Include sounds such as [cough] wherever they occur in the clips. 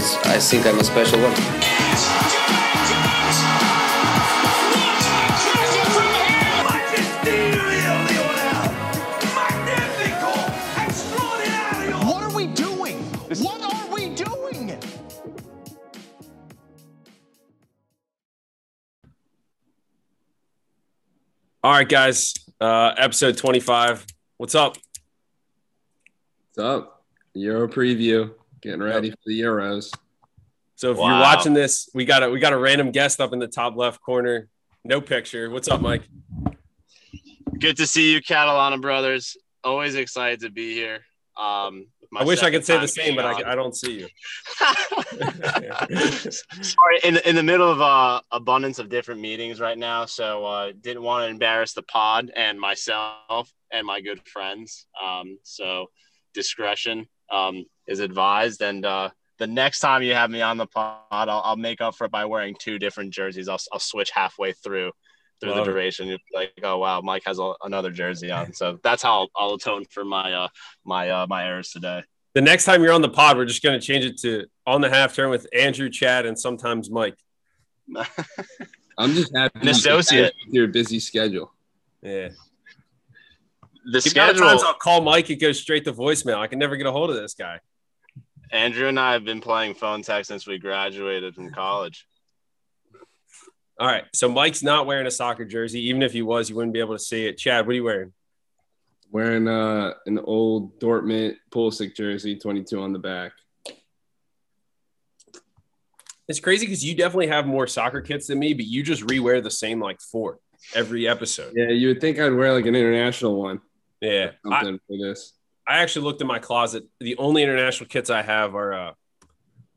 a, I think I'm a special one. What are we doing? What are we doing? All right, guys. Uh, episode 25. What's up? What's up? Euro preview. Getting ready for the Euros. So if Wow. you're watching this, we got a we got a random guest up in the top left corner. No picture. What's up, Mike? Good to see you, Catalana brothers. Always excited to be here. Um, I wish I could say the same, but I, I don't see you. [laughs] Sorry, in in the middle of uh, abundance of different meetings right now, so uh, didn't want to embarrass the pod and myself and my good friends. Um, so discretion um, is advised, and uh, the next time you have me on the pod, I'll, I'll make up for it by wearing two different jerseys. I'll I'll switch halfway through. Through Love the it. duration, you'll be like, oh wow, Mike has a, another jersey on. So that's how I'll, I'll atone for my uh my uh my errors today. The next time you're on the pod, we're just going to change it to on the half turn with Andrew, Chad, and sometimes Mike. [laughs] I'm just happy An associate. with your busy schedule. Yeah. The The amount of schedule. times I'll call Mike, it goes straight to voicemail. I can never get a hold of this guy. Andrew and I have been playing phone tag since we graduated from college. All right. So Mike's not wearing a soccer jersey. Even if he was, you wouldn't be able to see it. Chad, what are you wearing? Wearing uh, an old Dortmund Pulisic jersey, 22 on the back. It's crazy because you definitely have more soccer kits than me, but you just rewear the same like four every episode. Yeah, you would think I'd wear like an international one. Yeah. I, Something for this. I actually looked in my closet. The only international kits I have are uh,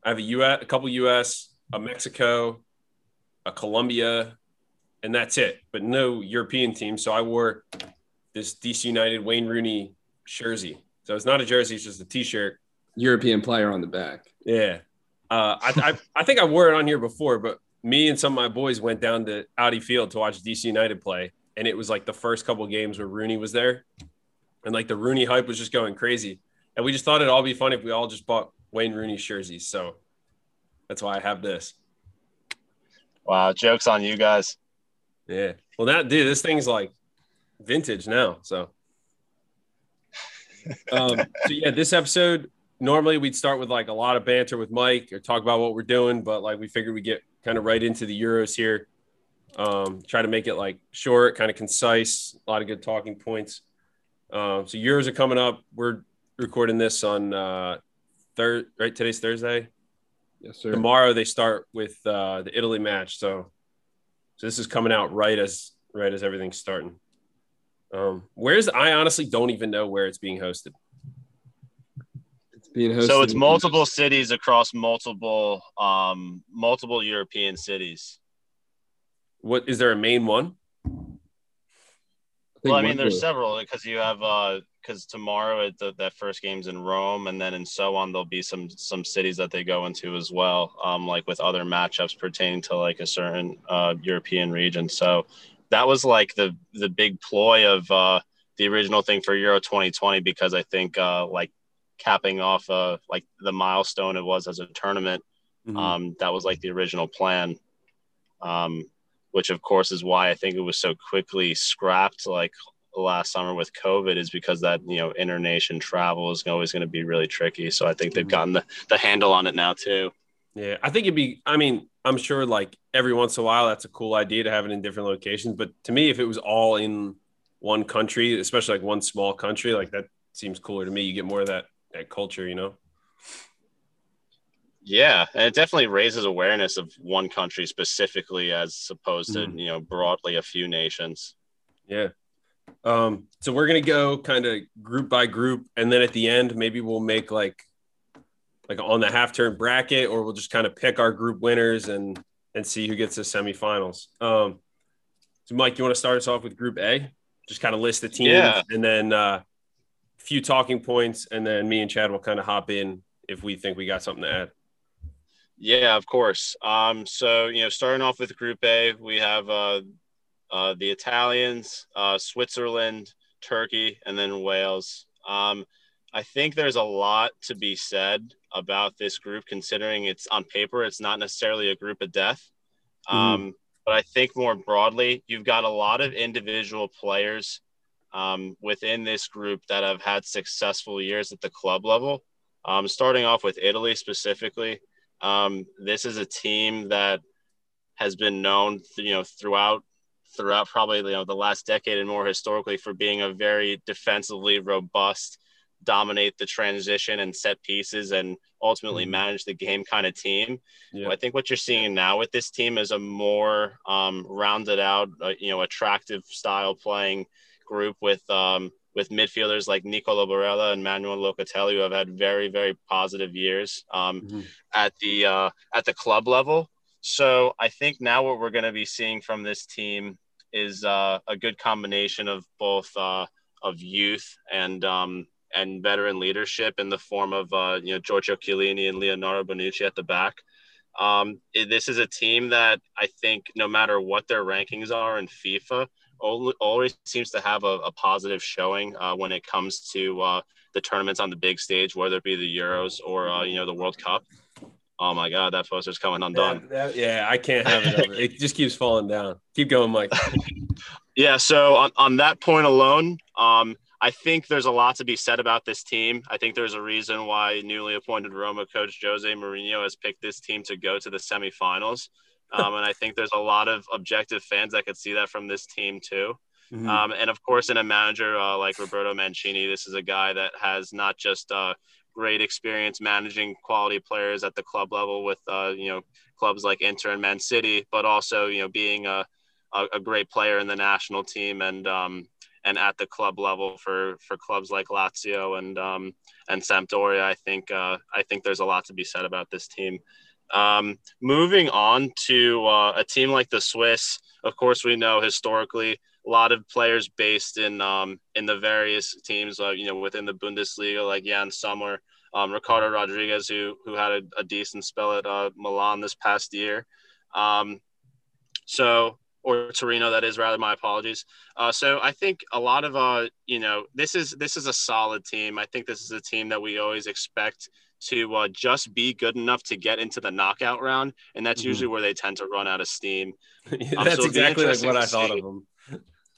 I have a US, a couple US, a Mexico, a Colombia, and that's it. But no European team. So I wore this DC United Wayne Rooney jersey. So it's not a jersey; it's just a T-shirt. European player on the back. Yeah. Uh, I, I I think I wore it on here before, but me and some of my boys went down to Audi Field to watch DC United play, and it was like the first couple games where Rooney was there, and like the Rooney hype was just going crazy, and we just thought it'd all be funny if we all just bought Wayne Rooney jerseys. So that's why I have this. Wow, jokes on you guys. Yeah. Well, that dude, this thing's like vintage now. So, [laughs] um, so yeah, this episode normally we'd start with like a lot of banter with Mike or talk about what we're doing, but like we figured we get kind of right into the Euros here. Um, try to make it like short, kind of concise, a lot of good talking points. Um, so Euros are coming up. We're recording this on uh, third, right? Today's Thursday Yes, sir. tomorrow they start with uh, the Italy match. So, so this is coming out right as right as everything's starting. Um, where's I honestly don't even know where it's being hosted. It's being hosted. So it's multiple cities across multiple um multiple European cities. What is there a main one? Well, I mean, there's several because you have uh because tomorrow it, the, that first game's in Rome, and then and so on. There'll be some some cities that they go into as well, um, like with other matchups pertaining to like a certain uh, European region. So that was like the the big ploy of uh, the original thing for Euro 2020 because I think uh, like capping off uh, like the milestone it was as a tournament Mhm. um, that was like the original plan, um, which of course is why I think it was so quickly scrapped like last summer with COVID is because that you know internation travel is always going to be really tricky. So I think they've mm-hmm. gotten the, the handle on it now too. Yeah, I think it'd be. I mean, I'm sure like every once in a while that's a cool idea to have it in different locations. But to me, if it was all in one country, especially like one small country, like that seems cooler to me. You get more of that that culture, you know. Yeah, and it definitely raises awareness of one country specifically as opposed to Mhm. you know broadly a few nations. Yeah. Um, so we're gonna go kind of group by group, and then at the end, maybe we'll make like like on the half turn bracket, or we'll just kind of pick our group winners and and see who gets the semifinals. Um, so Mike, you want to start us off with Group A? Just kind of list the teams, Yeah. and then uh, a few talking points, and then me and Chad will kind of hop in if we think we got something to add. Yeah, of course. Um, so you know, starting off with Group A, we have uh, uh, the Italians, uh, Switzerland, Turkey, and then Wales. Um, I think there's a lot to be said about this group, considering it's on paper, it's not necessarily a group of death. Mm-hmm. Um, but I think more broadly, you've got a lot of individual players um, within this group that have had successful years at the club level. Um, starting off with Italy specifically, um, this is a team that has been known, you know, throughout throughout probably you know the last decade and more historically for being a very defensively robust dominate the transition and set pieces and ultimately mm-hmm. manage the game kind of team. Yeah. I think what you're seeing now with this team is a more um, rounded out, uh, you know, attractive style playing group with um, with midfielders like Nicolo Barella and Manuel Locatelli who have had very very positive years um, mm-hmm. at the uh, at the club level. So I think now what we're going to be seeing from this team is uh, a good combination of both uh, of youth and um, and veteran leadership in the form of uh, you know Giorgio Chiellini and Leonardo Bonucci at the back. Um, this is a team that I think no matter what their rankings are in FIFA, always seems to have a, a positive showing uh, when it comes to uh, the tournaments on the big stage, whether it be the Euros or uh, you know the World Cup. Oh my God, that poster's coming undone. That, that, yeah, I can't have it. it just keeps falling down. Keep going, Mike. [laughs] yeah. So on, on that point alone, um, I think there's a lot to be said about this team. I think there's a reason why newly appointed Roma coach Jose Mourinho has picked this team to go to the semifinals. Um, and I think there's a lot of objective fans that could see that from this team too. Mm-hmm. Um, and of course, in a manager uh, like Roberto Mancini, this is a guy that has not just uh, great experience managing quality players at the club level with uh, you know clubs like Inter and Man City, but also you know being a, a, a great player in the national team and um, and at the club level for for clubs like Lazio and um, and Sampdoria. I think uh, I think there's a lot to be said about this team. Um, moving on to uh, a team like the Swiss, of course, we know historically a lot of players based in um, in the various teams, uh, you know, within the Bundesliga, like Yann Sommer, um, Ricardo Rodriguez, who who had a, a decent spell at uh, Milan this past year. Um, so or Torino, that is rather. My apologies. Uh, so I think a lot of uh, you know, this is this is a solid team. I think this is a team that we always expect to uh, just be good enough to get into the knockout round, and that's mm-hmm. usually where they tend to run out of steam. [laughs] Um, that's so exactly like what I thought of them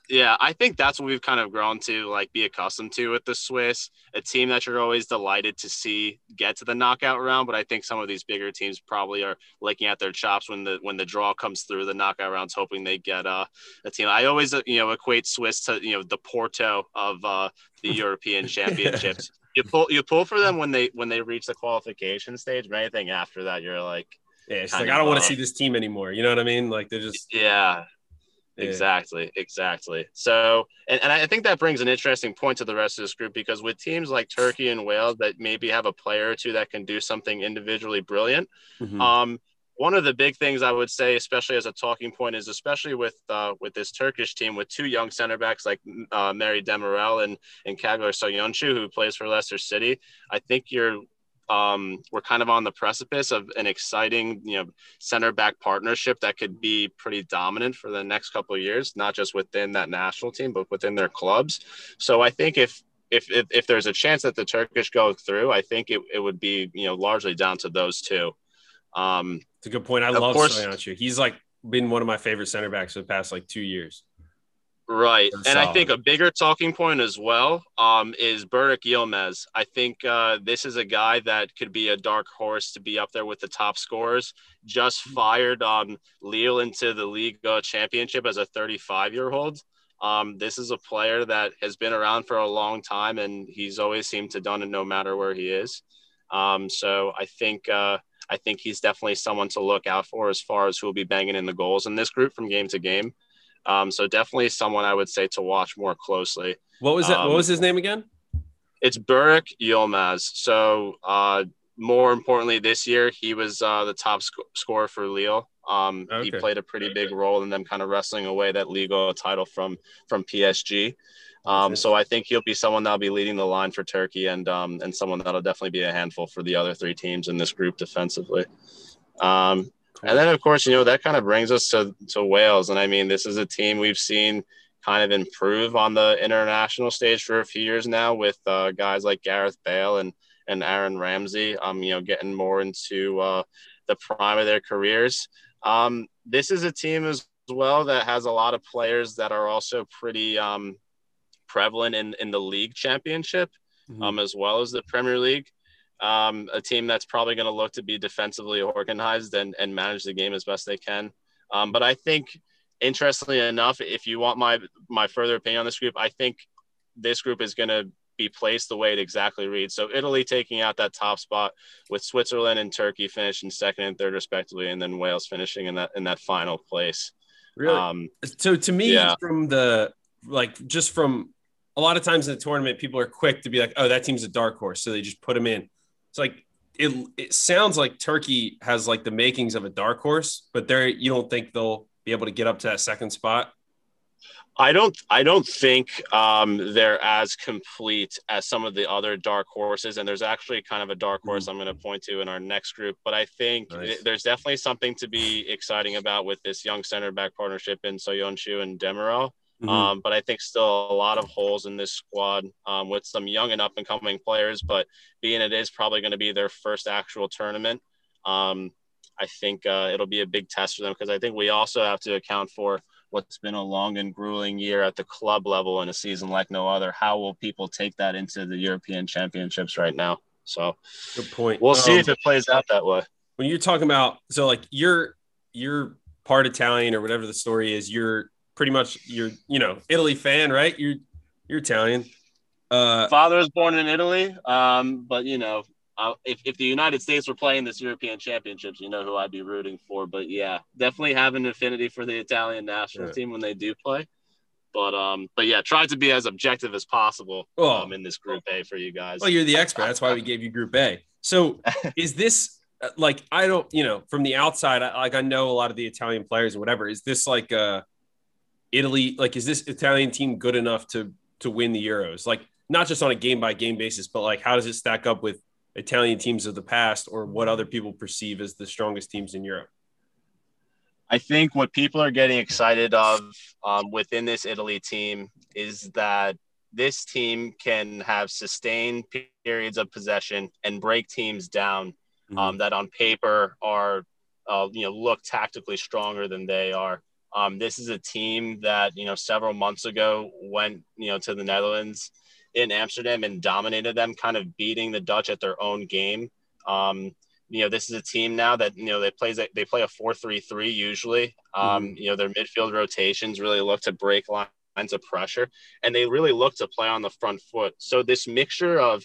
yeah, I think that's what we've kind of grown to like be accustomed to with the Swiss, a team that you're always delighted to see get to the knockout round. But I think some of these bigger teams probably are licking at their chops when the when the draw comes through the knockout rounds, hoping they get uh, a team. I always uh, you know equate Swiss to you know the Porto of uh, the [laughs] European Championships. You pull you pull for them when they when they reach the qualification stage, but anything after that, you're like. Yeah, it's like I don't want to see this team anymore. You know what I mean? Like they're just yeah, Exactly, exactly. So, and, and I think that brings an interesting point to the rest of this group because with teams like Turkey and Wales that maybe have a player or two that can do something individually brilliant, mm-hmm. um, one of the big things I would say, especially as a talking point, is especially with uh, with this Turkish team with two young center backs like uh, Merih Demiral and and Çağlar Söyüncü, who plays for Leicester City. I think you're um, we're kind of on the precipice of an exciting, you know, center back partnership that could be pretty dominant for the next couple of years, not just within that national team, but within their clubs. So I think if if if, if there's a chance that the Turkish go through, I think it, it would be you know largely down to those two. Um, it's a good point. I love Söyüncü. He's like been one of my favorite center backs for the past like two years. Right. And solid. I think a bigger talking point as well um, is Burak Yilmaz. I think uh, this is a guy that could be a dark horse to be up there with the top scorers. Just hmm. fired um, Lille into the league uh, championship as a 35 year old. Um, this is a player that has been around for a long time and he's always seemed to done it no matter where he is. Um, so I think uh, I think he's definitely someone to look out for as far as who will be banging in the goals in this group from game to game. Um, so definitely someone I would say to watch more closely. What was that? Um, what was his name again? It's Burak Yilmaz. So uh, more importantly, this year he was uh, the top sc- scorer for Lille. Um, okay. He played a pretty big role in them kind of wrestling away that Liga title from from PSG. Um, so I think he'll be someone that'll be leading the line for Turkey and um, and someone that'll definitely be a handful for the other three teams in this group defensively. Um, and then, of course, you know, that kind of brings us to, to Wales. And I mean, this is a team we've seen kind of improve on the international stage for a few years now with uh, guys like Gareth Bale and, and Aaron Ramsey. Um, you know, getting more into uh, the prime of their careers. Um, this is a team as well that has a lot of players that are also pretty um, prevalent in in the league championship, Mhm. um, as well as the Premier League. Um, a team that's probably going to look to be defensively organized and, and manage the game as best they can. Um, but I think, interestingly enough, if you want my my further opinion on this group, I think this group is going to be placed the way it exactly reads. So Italy taking out that top spot with Switzerland and Turkey finishing second and third respectively, and then Wales finishing in that in that final place. Really? Um, so to me, Yeah. from the like, just from a lot of times in the tournament, people are quick to be like, "Oh, that team's a dark horse," so they just put them in. It's like it. It sounds like Turkey has like the makings of a dark horse, but they're you don't think they'll be able to get up to that second spot. I don't I don't think um, they're as complete as some of the other dark horses, and there's actually kind of a dark horse I'm going to point to in our next group. But I think Nice. th- there's definitely something to be exciting about with this young center back partnership in Soyuncu and Demiral. Mhm. Um, but I think still a lot of holes in this squad um, with some young and up and coming players. But being it is probably going to be their first actual tournament, um, I think uh, it'll be a big test for them because I think we also have to account for what's been a long and grueling year at the club level in a season like no other. How will people take that into the European Championships right now? So Good point. we'll see Um, if it plays out that way. when you're talking about so like you're you're part Italian or whatever the story is, you're pretty much you're you know Italy fan, right? You're you're Italian. Uh, Father was born in Italy, um, but you know, uh, if, if the United States were playing this European Championships, you know who I'd be rooting for. But yeah, definitely have an affinity for the Italian national Yeah. team when they do play. But um, but yeah, try to be as objective as possible Oh. um, in this Group A for you guys. well, you're the expert. That's why we gave you Group A. So [laughs] is this uh, like I don't you know from the outside, I, like I know a lot of the Italian players or whatever. Is this like uh Italy? Like is this Italian team good enough to to win the Euros? Like not just on a game by game basis, but like how does it stack up with Italian teams of the past or what other people perceive as the strongest teams in Europe? I think what people are getting excited of um, within this Italy team is that this team can have sustained periods of possession and break teams down um, that on paper are, uh, you know, look tactically stronger than they are. Um, this is a team that, you know, several months ago went, you know, to the Netherlands in Amsterdam and dominated them, kind of beating the Dutch at their own game. Um, you know, this is a team now that you know they play they play a four three three usually. Um, You know, their midfield rotations really look to break lines of pressure, and they really look to play on the front foot. So this mixture of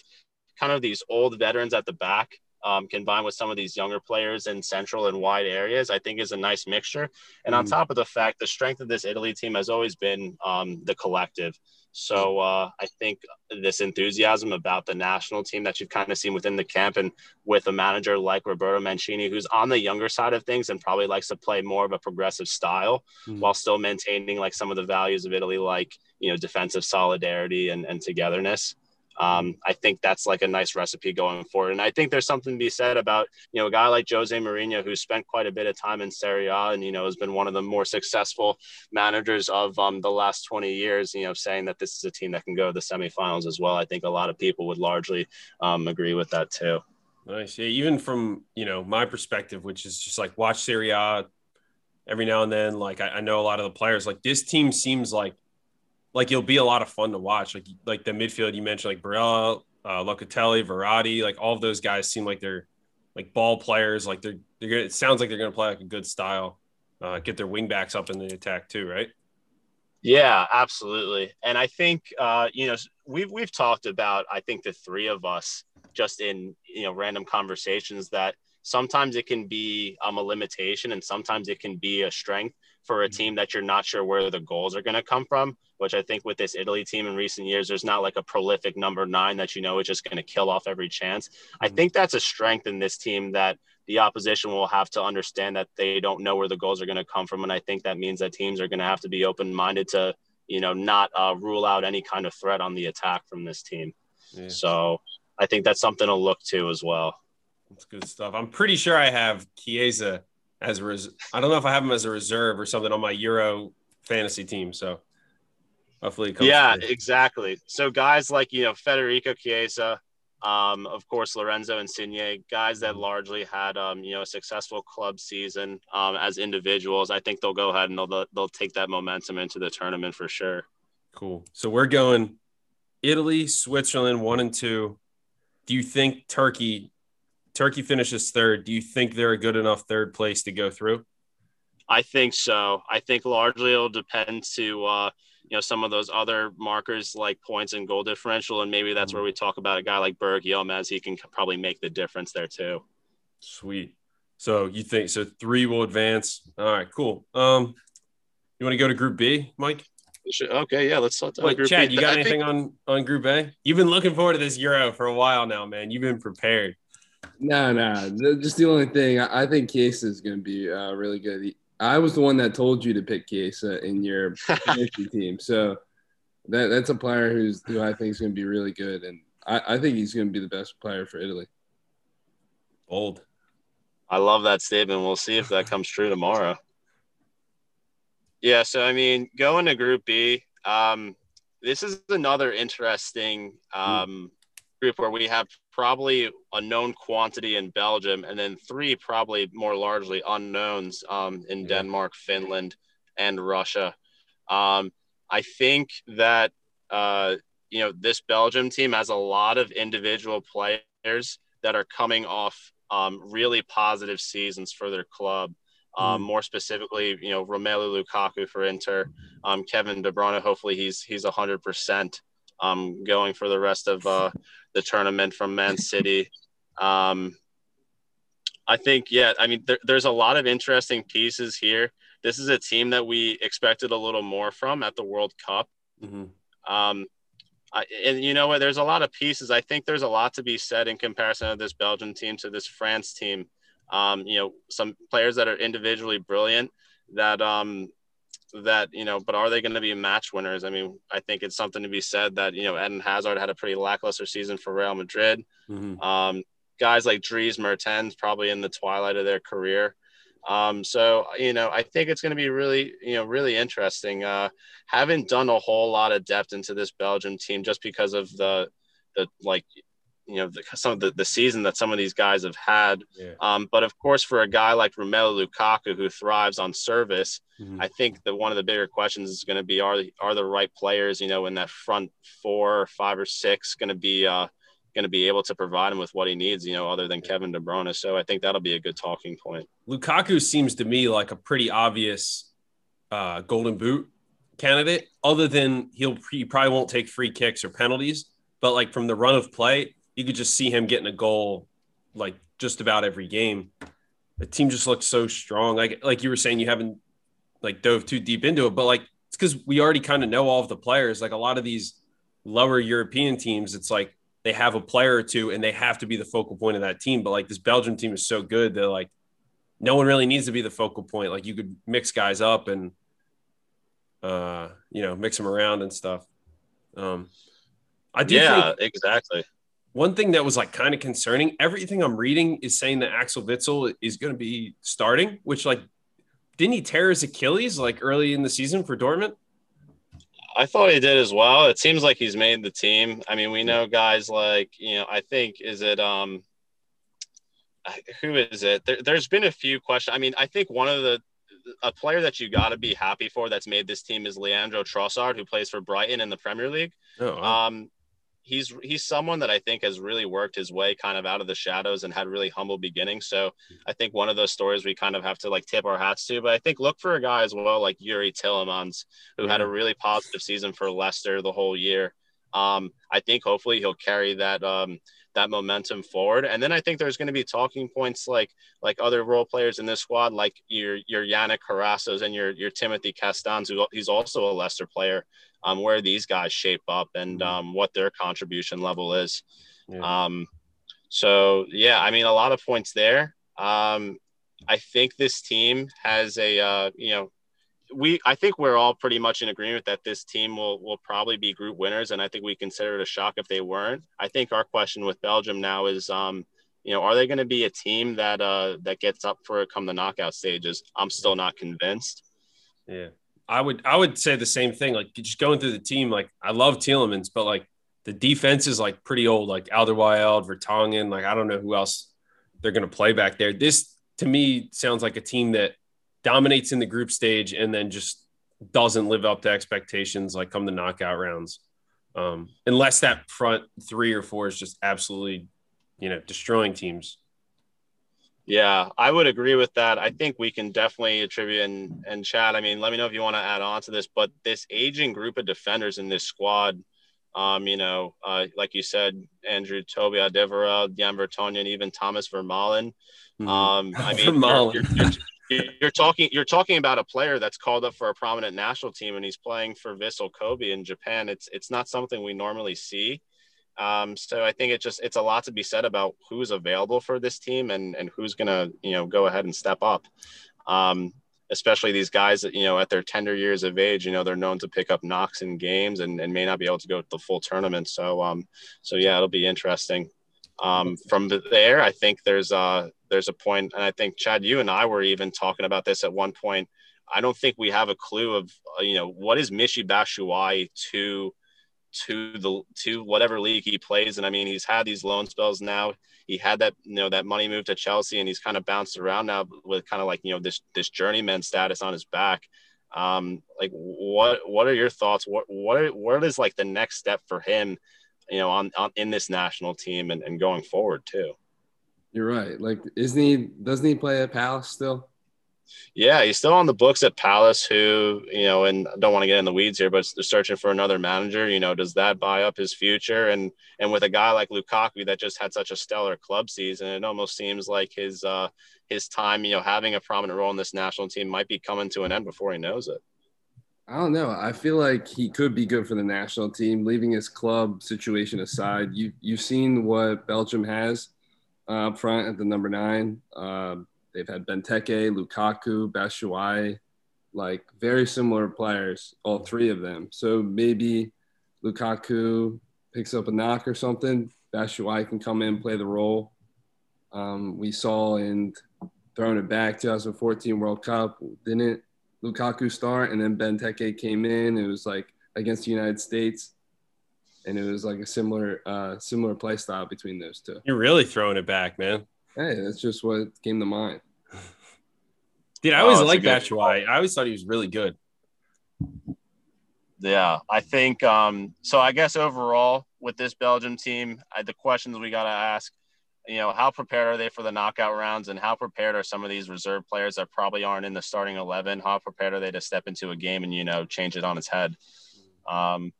kind of these old veterans at the back. Um, combined with some of these younger players in central and wide areas, I think is a nice mixture. And on Mhm. top of the fact, the strength of this Italy team has always been um, the collective. So uh, I think this enthusiasm about the national team that you've kind of seen within the camp and with a manager like Roberto Mancini, who's on the younger side of things and probably likes to play more of a progressive style Mhm. while still maintaining like some of the values of Italy, like, you know, defensive solidarity and, and togetherness. Um, I think that's like a nice recipe going forward. And I think there's something to be said about, you know, a guy like Jose Mourinho, who spent quite a bit of time in Serie A and, you know, has been one of the more successful managers of um, the last 20 years, you know, saying that this is a team that can go to the semifinals as well. I think a lot of people would largely um, agree with that too. Nice. Yeah, even from you know my perspective, which is just like watch Serie A every now and then. Like I, I know a lot of the players. Like this team seems like like it'll be a lot of fun to watch. Like like the midfield you mentioned, like Barella, uh, Locatelli, Verratti, like all of those guys seem like they're like ball players. Like they're they're gonna, it sounds like they're gonna play like a good style. Uh, get their wing backs up in the attack too, right? Yeah, absolutely. And I think uh, you know we've we've talked about I think the three of us just in you know random conversations that sometimes it can be um, a limitation and sometimes it can be a strength for a team that you're not sure where the goals are going to come from. Which I think with this Italy team in recent years, there's not like a prolific number nine that you know is just going to kill off every chance. I think that's a strength in this team that the opposition will have to understand that they don't know where the goals are going to come from. And I think that means that teams are going to have to be open minded to, you know, not uh, rule out any kind of threat on the attack from this team. Yeah. So I think that's something to look to as well. That's good stuff. I'm pretty sure I have Chiesa as a res- I don't know if I have him as a reserve or something on my Euro fantasy team. So hopefully, Yeah, through. exactly. So guys like, you know, Federico Chiesa, Um, of course, Lorenzo Insigne, guys that largely had um, you know a successful club season um, as individuals. I think they'll go ahead and they'll they'll take that momentum into the tournament for sure. Cool. So we're going Italy, Switzerland, one and two. Do you think Turkey? Turkey finishes third. Do you think they're a good enough third place to go through? I think so. I think largely it'll depend to uh, you know some of those other markers like points and goal differential, and maybe that's where we talk about a guy like Burak Yilmaz. He can probably make the difference there too. Sweet. So you think so? Three will advance. All right, cool. Um, you want to go to Group B, Mike? Okay, yeah, let's talk. Wait, Chad, B. you got I anything think... on on Group A? You've been looking forward to this Euro for a while now, man. You've been prepared. No, no, just the only thing I think Chiesa is going to be uh, really good. I was the one that told you to pick Chiesa in your [laughs] team. So that that's a player who's who I think is going to be really good, and I, I think he's going to be the best player for Italy. Bold. I love that statement. We'll see if that comes true tomorrow. Yeah, so I mean, going to Group B, um, this is another interesting um, group where we have probably a known quantity in Belgium, and then three probably more largely unknowns um, in yeah. Denmark, Finland, and Russia. Um, I think that uh, you know this Belgium team has a lot of individual players that are coming off um, really positive seasons for their club. Um, mm. More specifically, you know Romelu Lukaku for Inter, um, Kevin De Bruyne. Hopefully, he's he's hundred percent um, going for the rest of uh, the tournament from Man City. Um, I think, yeah, I mean, there, there's a lot of interesting pieces here. This is a team that we expected a little more from at the World Cup. Mm-hmm. Um, I, and you know what? There's a lot of pieces. I think there's a lot to be said in comparison of this Belgian team to this France team. Um, you know, some players that are individually brilliant that um, that you know, but are they going to be match winners? I mean, I think it's something to be said that you know Eden Hazard had a pretty lackluster season for Real Madrid. Mm-hmm. Um, guys like Dries Mertens probably in the twilight of their career. Um, so you know, I think it's going to be really you know really interesting. Uh, haven't done a whole lot of depth into this Belgium team just because of the the like you know the, some of the, the season that some of these guys have had. Yeah. Um, but of course, for a guy like Romelu Lukaku who thrives on service, mm-hmm. I think that one of the bigger questions is going to be are are the right players you know in that front four, five or six going to be uh, going to be able to provide him with what he needs, you know, other than Kevin De Bruyne. So I think that'll be a good talking point. Lukaku seems to me like a pretty obvious uh, golden boot candidate, other than he'll he probably won't take free kicks or penalties, but like from the run of play, you could just see him getting a goal like just about every game. The team just looks so strong. Like like you were saying, you haven't like dove too deep into it, but like it's because we already kind of know all of the players. Like a lot of these lower European teams, it's like they have a player or two and they have to be the focal point of that team. But like this Belgium team is so good that like no one really needs to be the focal point. Like you could mix guys up and uh you know mix them around and stuff. Um I do yeah, think, exactly one thing that was like kind of concerning, everything I'm reading is saying that Axel Witsel is going to be starting, which like didn't he tear his Achilles like early in the season for Dortmund? I thought he did as well. It seems like he's made the team. I mean, we know guys like, you know, I think is it um who is it? There, has been a few questions. I mean, I think one of the a player that you got to be happy for that's made this team is Leandro Trossard, who plays for Brighton in the Premier League. Oh, wow. Um, he's he's someone that I think has really worked his way kind of out of the shadows and had really humble beginnings. So I think one of those stories we kind of have to like tip our hats to. But I think look for a guy as well like Yuri Tielemans, who had a really positive season for Leicester the whole year. Um, I think hopefully he'll carry that um, that momentum forward. And then I think there's going to be talking points like like other role players in this squad, like your your Yannick Carrascos and your your Timothy Castagnes, who he's also a Leicester player. Um, where these guys shape up and mm-hmm. um, what their contribution level is. Yeah. Um, so yeah, I mean a lot of points there. Um, I think this team has a uh, you know we I think we're all pretty much in agreement that this team will will probably be group winners, and I think we consider it a shock if they weren't. I think our question with Belgium now is, um, you know, are they going to be a team that uh that gets up for come the knockout stages? I'm still not convinced. Yeah, I would I would say the same thing. Like just going through the team, like I love Tielemans, but like the defense is like pretty old, like Alderweireld, Vertonghen. Like I don't know who else they're going to play back there. This to me sounds like a team that dominates in the group stage and then just doesn't live up to expectations like come the knockout rounds. Um, unless that front three or four is just absolutely, you know, destroying teams. Yeah, I would agree with that. I think we can definitely attribute and and Chad. I mean, let me know if you want to add on to this, but this aging group of defenders in this squad, um, you know, uh, like you said, Andrew Toby Alderweireld, Jan Vertonghen, even Thomas Vermaelen. Mm-hmm. Um, I [laughs] mean, Vermaelen. you're, you're, you're, talking you're talking about a player that's called up for a prominent national team and he's playing for Vissel Kobe in Japan. It's it's not something we normally see. Um, so I think it just it's a lot to be said about who's available for this team and and who's gonna you know go ahead and step up. Um, especially these guys that you know at their tender years of age, you know they're known to pick up knocks in games and, and may not be able to go to the full tournament. So um, so yeah, it'll be interesting. Um, from there, I think there's a there's a point, and I think Chad, you and I were even talking about this at one point. I don't think we have a clue of uh, you know what is Michy Batshuayi to to the to whatever league he plays. And I mean he's had these loan spells now. He had that you know that money move to Chelsea and he's kind of bounced around now with kind of like you know this this journeyman status on his back. Um like what what are your thoughts? What what what is like the next step for him you know on, on in this national team and, and going forward too You're right. Like, isn't he? Doesn't he play at Palace still? Yeah, he's still on the books at Palace, who, you know, and I don't want to get in the weeds here, but they're searching for another manager. You know, does that buy up his future? And and with a guy like Lukaku that just had such a stellar club season, it almost seems like his uh his time, you know, having a prominent role in this national team might be coming to an end before he knows it. I don't know. I feel like he could be good for the national team. Leaving his club situation aside, you you've seen what Belgium has uh, up front at the number nine. Um, they've had Benteke, Lukaku, Batshuayi, like very similar players, all three of them. So maybe Lukaku picks up a knock or something. Batshuayi can come in play the role. Um, we saw in throwing it back 2014 World Cup, didn't Lukaku start and then Benteke came in. It was like against the United States. And it was like a similar uh similar play style between those two. You're really throwing it back, man. Hey, that's just what came to mind. [laughs] Dude, I always Oh, it's a liked good Batshuayi. I always thought he was really good. Yeah, I think um, so. I guess overall with this Belgium team, I, the questions we got to ask, you know, how prepared are they for the knockout rounds, and how prepared are some of these reserve players that probably aren't in the starting eleven? How prepared are they to step into a game and you know change it on its head? Um,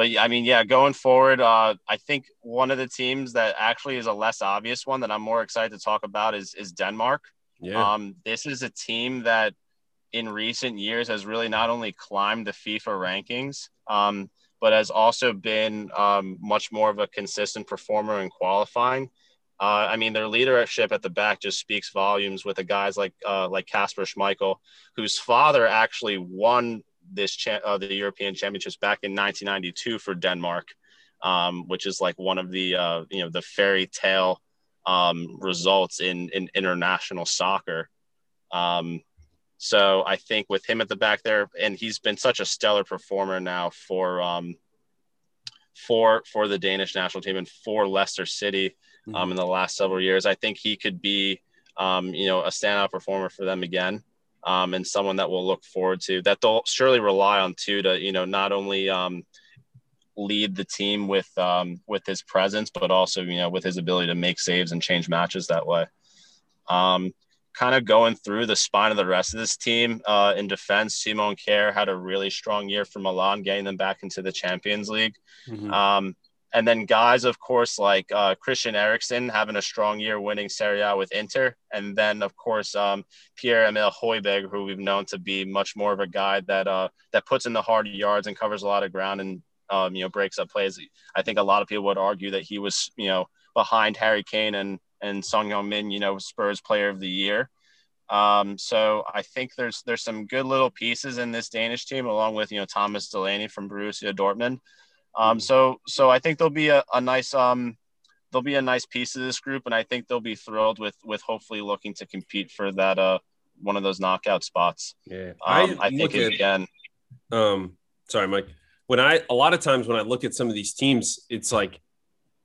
but I mean, yeah, going forward, uh, I think one of the teams that actually is a less obvious one that I'm more excited to talk about is is Denmark. Yeah. Um, this is a team that in recent years has really not only climbed the FIFA rankings, um, but has also been um, much more of a consistent performer in qualifying. Uh, I mean, their leadership at the back just speaks volumes with the guys like uh, like Kasper Schmeichel, whose father actually won this cha- uh, the European Championships back in 1992 for Denmark, um, which is like one of the uh, you know the fairy tale um, results in in international soccer. Um, so I think with him at the back there, and he's been such a stellar performer now for um, for for the Danish national team and for Leicester City um, in the last several years. I think he could be um, you know a standout performer for them again. Um, and someone that we'll look forward to that they'll surely rely on too to you know not only um, lead the team with um, with his presence, but also you know with his ability to make saves and change matches that way. Um, kind of going through the spine of the rest of this team uh, in defense, Simon Kjær had a really strong year for Milan, getting them back into the Champions League. Mhm. And then guys, of course, like uh, Christian Eriksen having a strong year winning Serie A with Inter. And then, of course, um, Pierre-Emile Højbjerg, who we've known to be much more of a guy that uh, that puts in the hard yards and covers a lot of ground and, um, you know, breaks up plays. I think a lot of people would argue that he was, you know, behind Harry Kane and, and Son Heung-min, you know, Spurs player of the year. Um, so I think there's there's some good little pieces in this Danish team, along with you know Thomas Delaney from Borussia Dortmund. Um, so so I think there'll be a, a nice um there'll be a nice piece of this group, and I think they'll be thrilled with with hopefully looking to compete for that uh one of those knockout spots. Yeah. Um, I, think look at- again, um sorry mike when I a lot of times when I look at some of these teams, it's like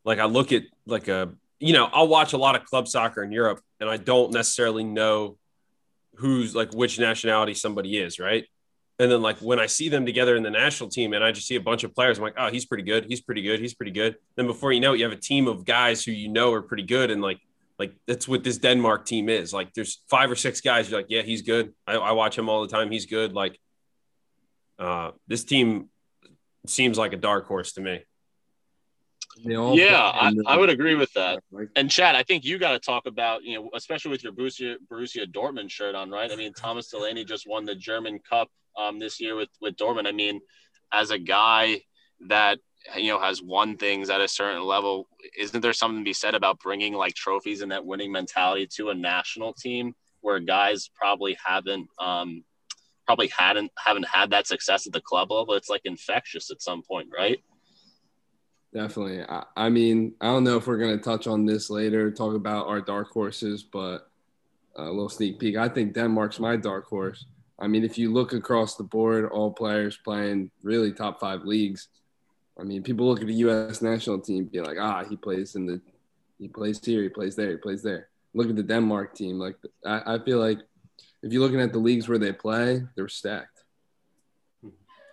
like I look at like a you know I'll watch a lot of club soccer in Europe, and I don't necessarily know who's like which nationality somebody is, right? And then like when I see them together in the national team and I just see a bunch of players, I'm like, oh, he's pretty good. He's pretty good. He's pretty good. Then before you know it, you have a team of guys who you know are pretty good. And like, like that's what this Denmark team is. Like there's five or six guys. You're like, yeah, he's good. I, I watch him all the time. He's good. Like uh, this team seems like a dark horse to me. Yeah, I, I, would agree with that. [laughs] And Chad, I think you got to talk about, you know, especially with your Borussia, Borussia Dortmund shirt on, right? I mean, Thomas Delaney just won the German Cup um, this year with with Dortmund. I mean, as a guy that you know has won things at a certain level, isn't there something to be said about bringing like trophies and that winning mentality to a national team where guys probably haven't um, probably hadn't haven't had that success at the club level? It's like infectious at some point, right? Definitely. I, I mean, I don't know if we're to touch on this later, talk about our dark horses, but a little sneak peek. I think Denmark's my dark horse. I mean, if you look across the board, all players playing really top five leagues. I mean, people look at the U.S. national team, be like, ah, he plays in the, he plays here, he plays there, he plays there. Look at the Denmark team. Like, I, I feel like if you're looking at the leagues where they play, they're stacked.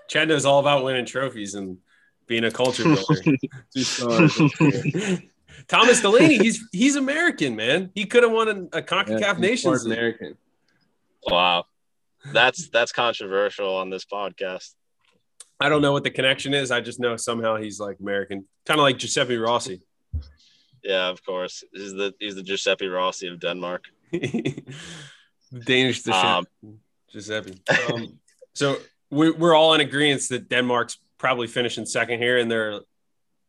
Chad knows all about winning trophies and being a culture builder. [laughs] [laughs] Thomas Delaney, he's he's American, man. He could have won a, a CONCACAF yeah, Nations American. Wow. That's that's controversial on this podcast. I don't know what the connection is. I just know somehow he's like American, kind of like Giuseppe Rossi. Yeah, of course. He's the he's the Giuseppe Rossi of Denmark. [laughs] Danish the um, Giuseppe. Um, so we, we're all in agreement that Denmark's probably finishing second here, and they're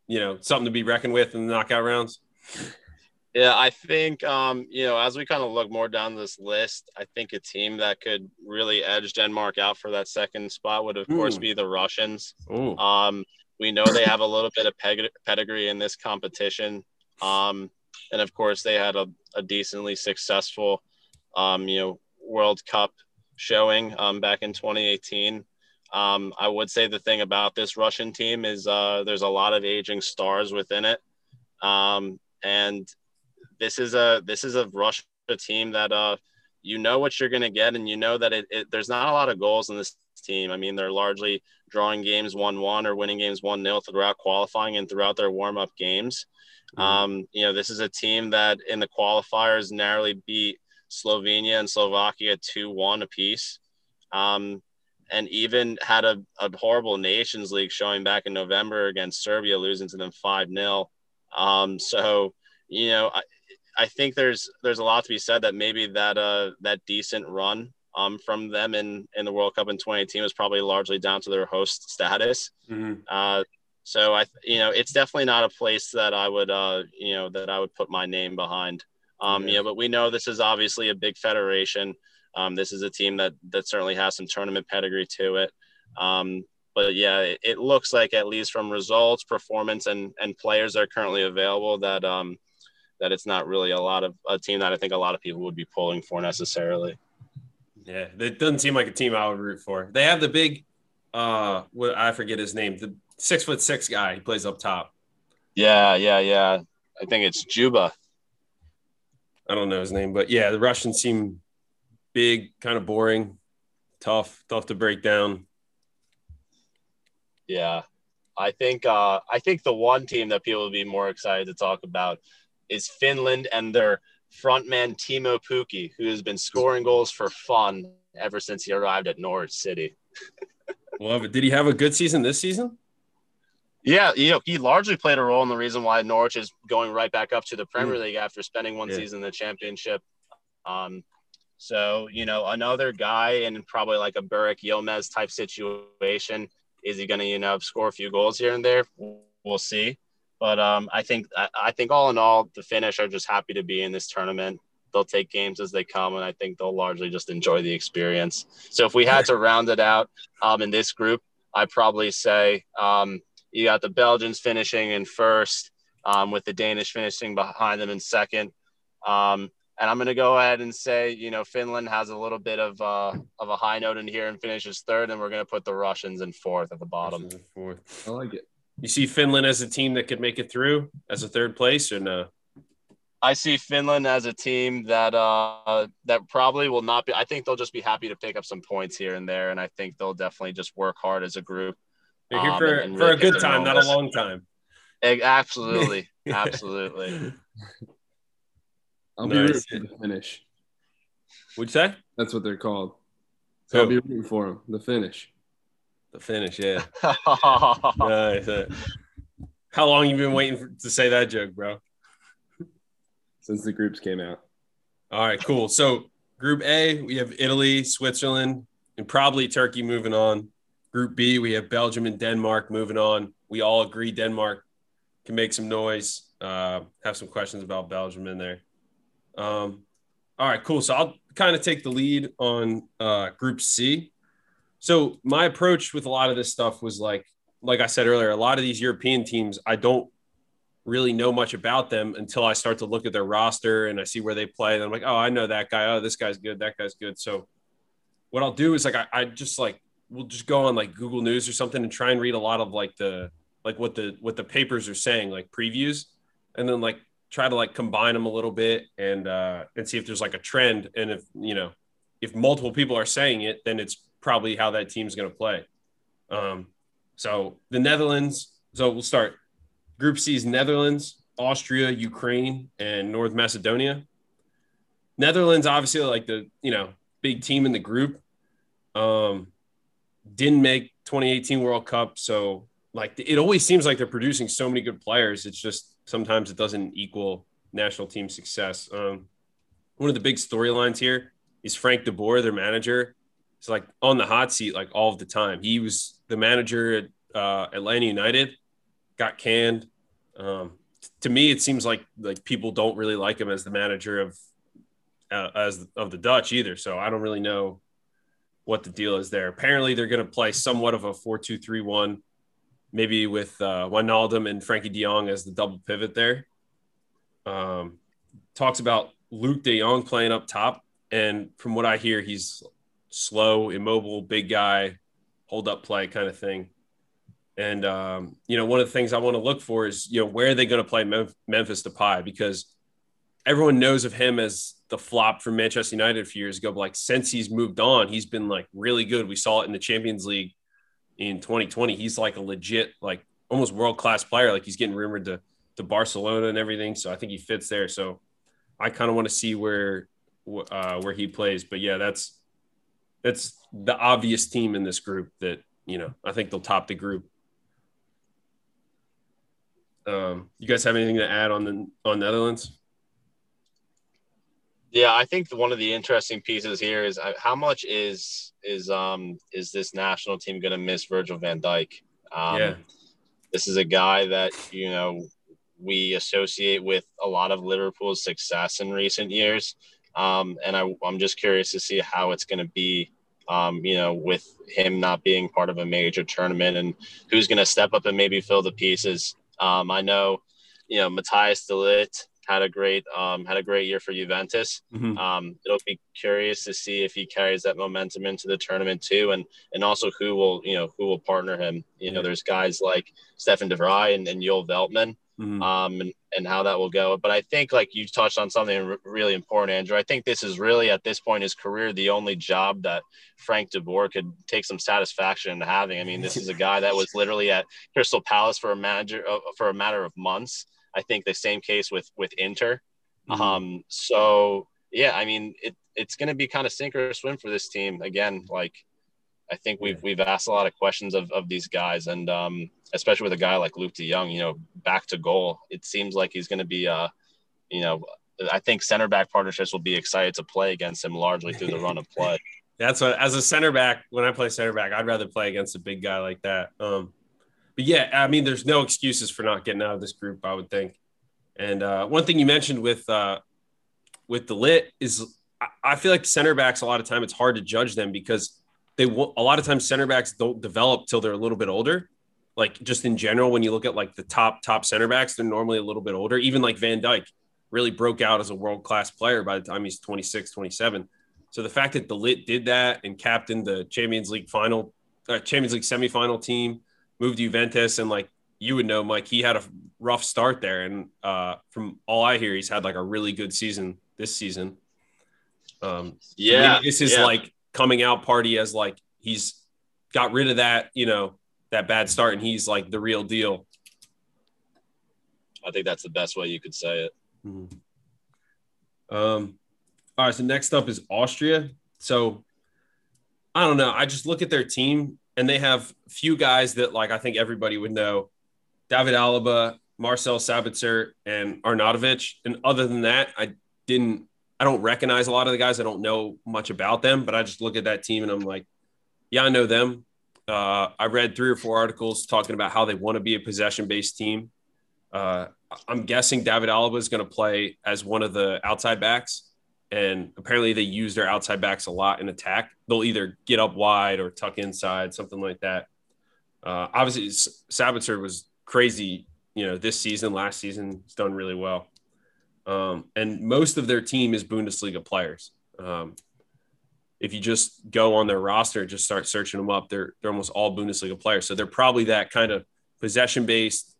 you know something to be reckoned with in the knockout rounds. Yeah, I think um, you know as we kind of look more down this list, I think a team that could really edge Denmark out for that second spot would of Ooh. course be the Russians. Um, we know they have a little bit of pedigree in this competition, um, and of course they had a, a decently successful, um, you know, World Cup showing um, back in 2018. Um, I would say the thing about this Russian team is uh, there's a lot of aging stars within it, um, and this is a this is a Russia team that uh you know what you're going to get and you know that it, it, there's not a lot of goals in this team. I mean, they're largely drawing games 1-1 or winning games 1-0 throughout qualifying and throughout their warm-up games. Mm-hmm. Um, you know, this is a team that in the qualifiers narrowly beat Slovenia and Slovakia 2-1 apiece. Um, and even had a, a horrible Nations League showing back in November against Serbia, losing to them 5-0. Um, so, you know, I, I think there's there's a lot to be said that maybe that uh that decent run um from them in in the World Cup in 2018 was probably largely down to their host status. Mm-hmm. Uh, so I you know it's definitely not a place that I would uh you know that I would put my name behind. Um, yeah. you know, but we know this is obviously a big federation. Um, this is a team that that certainly has some tournament pedigree to it. Um, but yeah, it, it, looks like at least from results, performance, and and players that are currently available that um, that it's not really a lot of a team that I think a lot of people would be pulling for necessarily. Yeah, it doesn't seem like a team I would root for. They have the big, uh, what I forget his name, the six foot six guy. He plays up top. Yeah, yeah, yeah. I think it's Dzyuba. I don't know his name, but yeah, the Russians seem big, kind of boring, tough, tough to break down. Yeah, I think uh, I think the one team that people would be more excited to talk about is Finland and their frontman Teemu Pukki, who has been scoring goals for fun ever since he arrived at Norwich City. [laughs] Love it. Did he have a good season this season? Yeah, you know, he largely played a role in the reason why Norwich is going right back up to the Premier mm. League after spending one yeah. season in the Championship. Um, so, you know, another guy in probably like a Burak Yilmaz type situation. Is he going to, you know, score a few goals here and there? We'll see. But um, I think I think all in all, the Finnish are just happy to be in this tournament. They'll take games as they come, and I think they'll largely just enjoy the experience. So if we had to round it out um, in this group, I'd probably say um, you got the Belgians finishing in first, um, with the Danish finishing behind them in second. Um, and I'm going to go ahead and say, you know, Finland has a little bit of uh, of a high note in here and finishes third, and we're going to put the Russians in fourth at the bottom. Fourth. I like it. You see Finland as a team that could make it through as a third place, or no? I see Finland as a team that uh, that probably will not be. I think they'll just be happy to pick up some points here and there, and I think they'll definitely just work hard as a group. They're here Um, for, and- and for really a good time, know not a long time. Absolutely, absolutely. [laughs] I'll be Nice. rooting for the finish. What'd you say? That's what they're called. So I'll be rooting for them. The finish. The finish, yeah. [laughs] nice. uh, How long you been waiting for, to say that joke, bro? Since the groups came out. All right, cool. So Group A, we have Italy, Switzerland, and probably Turkey moving on. Group B, we have Belgium and Denmark moving on. We all agree Denmark can make some noise. Uh, have some questions about Belgium in there. Um, all right, cool. So I'll kind of take the lead on uh, Group C. So my approach with a lot of this stuff was like, like I said earlier, a lot of these European teams, I don't really know much about them until I start to look at their roster and I see where they play. And I'm like, oh, I know that guy. Oh, this guy's good. That guy's good. So what I'll do is like I, I just like we'll just go on like Google News or something and try and read a lot of like the like what the what the papers are saying, like previews, and then like try to like combine them a little bit and uh and see if there's like a trend. And if you know, if multiple people are saying it, then it's probably how that team's gonna play. Um so the Netherlands, so we'll start Group C's Netherlands, Austria, Ukraine, and North Macedonia. Netherlands, obviously, like the you know big team in the group, um, didn't make 2018 World Cup, so like it always seems like they're producing so many good players. It's just sometimes it doesn't equal national team success. Um, one of the big storylines here is Frank De Boer, their manager. It's like on the hot seat like all of the time. He was the manager at uh, Atlanta United, got canned. Um, to me, it seems like like people don't really like him as the manager of uh, as of the Dutch either. So I don't really know what the deal is there. Apparently, they're going to play somewhat of a four-two-three-one, maybe with uh, Wijnaldum and Frenkie De Jong as the double pivot there. Um, talks about Luuk De Jong playing up top, and from what I hear, he's slow, immobile, big guy, hold up play kind of thing. And um, you know, one of the things I want to look for is you know where are they going to play Mem- Memphis Depay because everyone knows of him as the flop from Manchester United a few years ago. But like since he's moved on, he's been like really good. We saw it in the Champions League in 2020. He's like a legit, like almost world class player. Like he's getting rumored to to Barcelona and everything. So I think he fits there. So I kind of want to see where uh, where he plays. But yeah, that's that's the obvious team in this group that you know I think they'll top the group. Um, you guys have anything to add on the on Netherlands? Yeah, I think one of the interesting pieces here is uh, how much is is um is this national team going to miss Virgil Van Dijk? Um, Yeah. this is a guy that you know we associate with a lot of Liverpool's success in recent years, um, and I, I'm just curious to see how it's going to be. Um, you know, with him not being part of a major tournament, and who's going to step up and maybe fill the pieces. Um, I know, you know, Matthias De Ligt had a great um, had a great year for Juventus. Mhm. Um, it'll be curious to see if he carries that momentum into the tournament too, and and also who will you know who will partner him. You know, there's guys like Stefan De Vrij and, and Joel Veltman, Mhm. um, and, and how that will go. But I think like you touched on something r- really important, Andrew. I think this is really at this point in his career the only job that Frank De Boer could take some satisfaction in having. I mean, this is a guy that was literally at Crystal Palace for a manager uh, for a matter of months. I think the same case with with Inter. Mhm. Um, so yeah, I mean, it, it's going to be kind of sink or swim for this team again. Like, I think we've we've asked a lot of questions of, of these guys, and um, especially with a guy like Luuk De Jong, you know, back to goal. It seems like he's going to be, uh, you know, I think center back partnerships will be excited to play against him largely through the run of [laughs] play. That's what as a center back, when I play center back, I'd rather play against a big guy like that. Um, but yeah, I mean, there's no excuses for not getting out of this group, I would think. And uh, one thing you mentioned with uh, with De Ligt is I, I feel like center backs a lot of time it's hard to judge them because they a lot of times center backs don't develop till they're a little bit older. Like just in general, when you look at like the top top center backs, they're normally a little bit older. Even like Van Dijk, really broke out as a world class player by the time he's 26, 27. So the fact that De Ligt did that and captained the Champions League final, uh, Champions League semifinal team, moved to Juventus, and like you would know, Mike, he had a rough start there. And uh, from all I hear, he's had like a really good season this season. Um, Yeah, this is yeah. like coming out party as like he's got rid of that, you know, that bad start, and he's like the real deal. I think that's the best way you could say it. Um, all right, so next up is Austria. So I don't know. I just look at their team and they have a few guys that like I think everybody would know. David Alaba, Marcel Sabitzer, and Arnautovic. And other than that, I didn't I don't recognize a lot of the guys. I don't know much about them, but I just look at that team and I'm like, yeah, I know them. Uh, I read three or four articles talking about how they want to be a possession based team. Uh, I'm guessing David Alaba is going to play as one of the outside backs. And apparently they use their outside backs a lot in attack. They'll either get up wide or tuck inside, something like that. Uh, obviously, Sabitzer was crazy, you know, this season, last season, he's done really well. Um, and most of their team is Bundesliga players. Um, if you just go on their roster, and just start searching them up, they're they're almost all Bundesliga players. So they're probably that kind of possession based,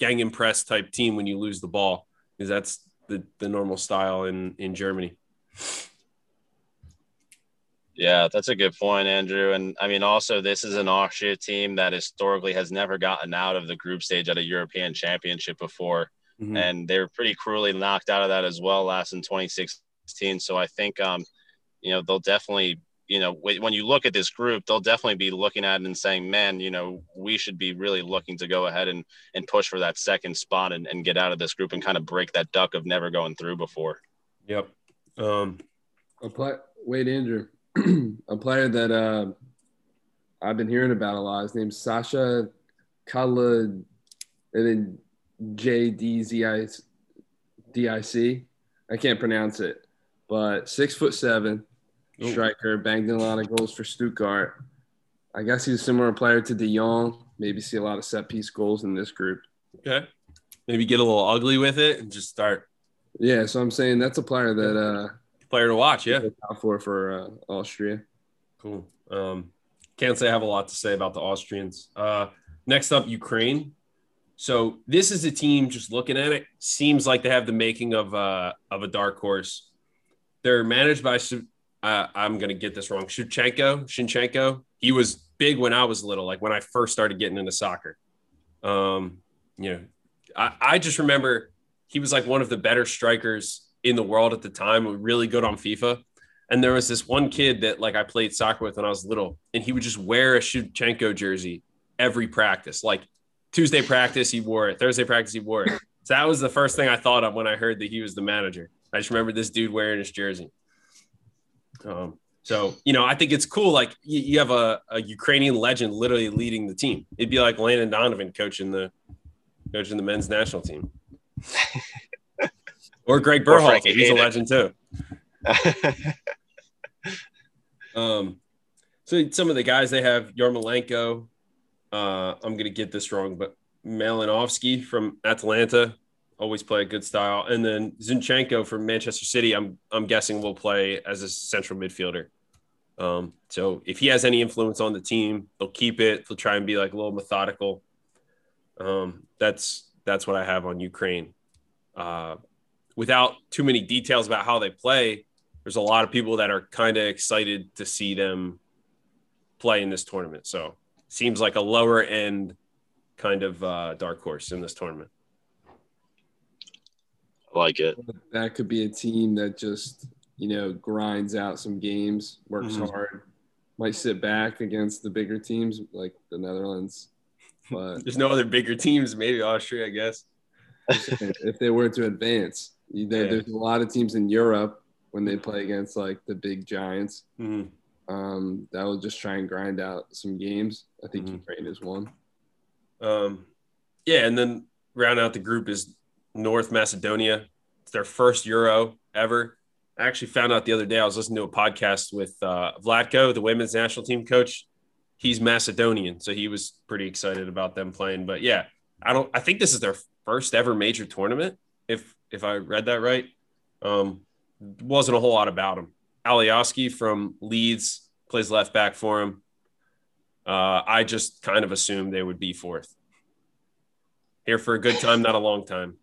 gegenpress type team when you lose the ball, because that's the the normal style in in Germany. Yeah, that's a good point, Andrew. And I mean, also, this is an Austria team that historically has never gotten out of the group stage at a European championship before. Mhm. And they were pretty cruelly knocked out of that as well last in 2016. So I think, um, you know, they'll definitely, you know, when you look at this group, they'll definitely be looking at it and saying, man, you know, we should be really looking to go ahead and, and push for that second spot and, and get out of this group and kind of break that duck of never going through before. Yep. Um, A play, wait, Andrew, [clears throat] a player that uh, I've been hearing about a lot. His name's Sasha Kala, and then J D Z I D I C. I can't pronounce it, but six foot seven, Ooh. striker, banged in a lot of goals for Stuttgart. I guess he's a similar player to De Jong. Maybe see a lot of set piece goals in this group. okay. Maybe get a little ugly with it and just start Yeah, so I'm saying that's a player that uh, player to watch. Yeah. for for uh, Austria. Cool. Um, can't say I have a lot to say about the Austrians. Uh, next up, Ukraine. So this is a team. Just looking at it, seems like they have the making of uh, of a dark horse. They're managed by. Uh, I'm gonna get this wrong. Shevchenko. Shinchenko. He was big when I was little, like when I first started getting into soccer. Um, you know, I, I just remember he was like one of the better strikers in the world at the time. Really good on FIFA. And there was this one kid that like I played soccer with when I was little, and he would just wear a Shevchenko jersey every practice. Like Tuesday practice, he wore it. Thursday practice, he wore it. So that was the first thing I thought of when I heard that he was the manager. I just remember this dude wearing his jersey. Um, so you know, I think it's cool. Like you, you have a, a Ukrainian legend literally leading the team. It'd be like Landon Donovan coaching the coaching the men's national team, [laughs] or Greg Berhalter. He's a legend too. [laughs] Um, so some of the guys they have Yarmolenko. Uh, I'm gonna get this wrong, but Malinovsky from Atalanta always play a good style, and then Zinchenko from Manchester City. I'm I'm guessing will play as a central midfielder. Um, so if he has any influence on the team, they'll keep it. They'll try and be like a little methodical. Um, that's that's what I have on Ukraine. Uh, without too many details about how they play, there's a lot of people that are kind of excited to see them play in this tournament. So seems like a lower end kind of uh, dark horse in this tournament. I like it. that could be a team that just you know grinds out some games, works Mhm. hard, might sit back against the bigger teams like the Netherlands, but There's no other bigger teams, maybe Austria, I guess. [laughs] if they were to advance, you- there, Yeah. there's a lot of teams in Europe when they play against like the big giants Mhm. um, that will just try and grind out some games. I think Mhm. Ukraine is one. Um, yeah, and then round out the group is North Macedonia. It's their first Euro ever. I actually found out the other day I was listening to a podcast with uh, Vlatko, the women's national team coach. He's Macedonian, so he was pretty excited about them playing. But yeah, I don't. I think this is their first ever major tournament. if if I read that right. Um, wasn't a whole lot about him. Alioski from Leeds plays left back for him. Uh, I just kind of assumed they would be fourth. Here for a good time, not a long time.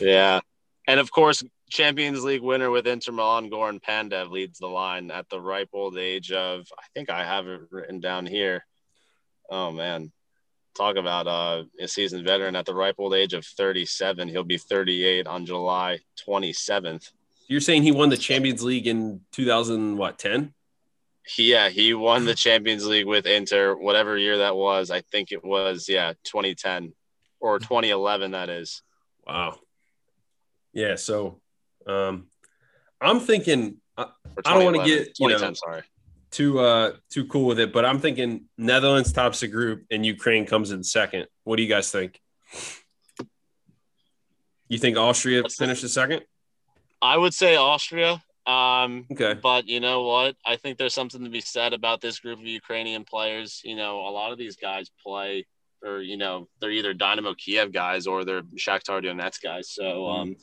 Yeah. And of course, Champions League winner with Inter Milan, Goran Pandev leads the line at the ripe old age of, I think I have it written down here. Oh, man. Talk about uh, a seasoned veteran at the ripe old age of 37. He'll be 38 on July 27th. You're saying he won the Champions League in 2000, what, 10? Yeah, he won the Champions League with Inter, whatever year that was. I think it was, yeah, 2010 or 2011, that is. Wow. Yeah. So um, I'm thinking, I, I don't want to get, you know, sorry. too uh too cool with it, but I'm thinking Netherlands tops the group and Ukraine comes in second. What do you guys think? You think Austria finishes second? I would say Austria. Um, Okay. but you know what? I think there's something to be said about this group of Ukrainian players. You know, a lot of these guys play, or you know, they're either Dynamo Kiev guys or they're Shakhtar Donetsk guys. So, um,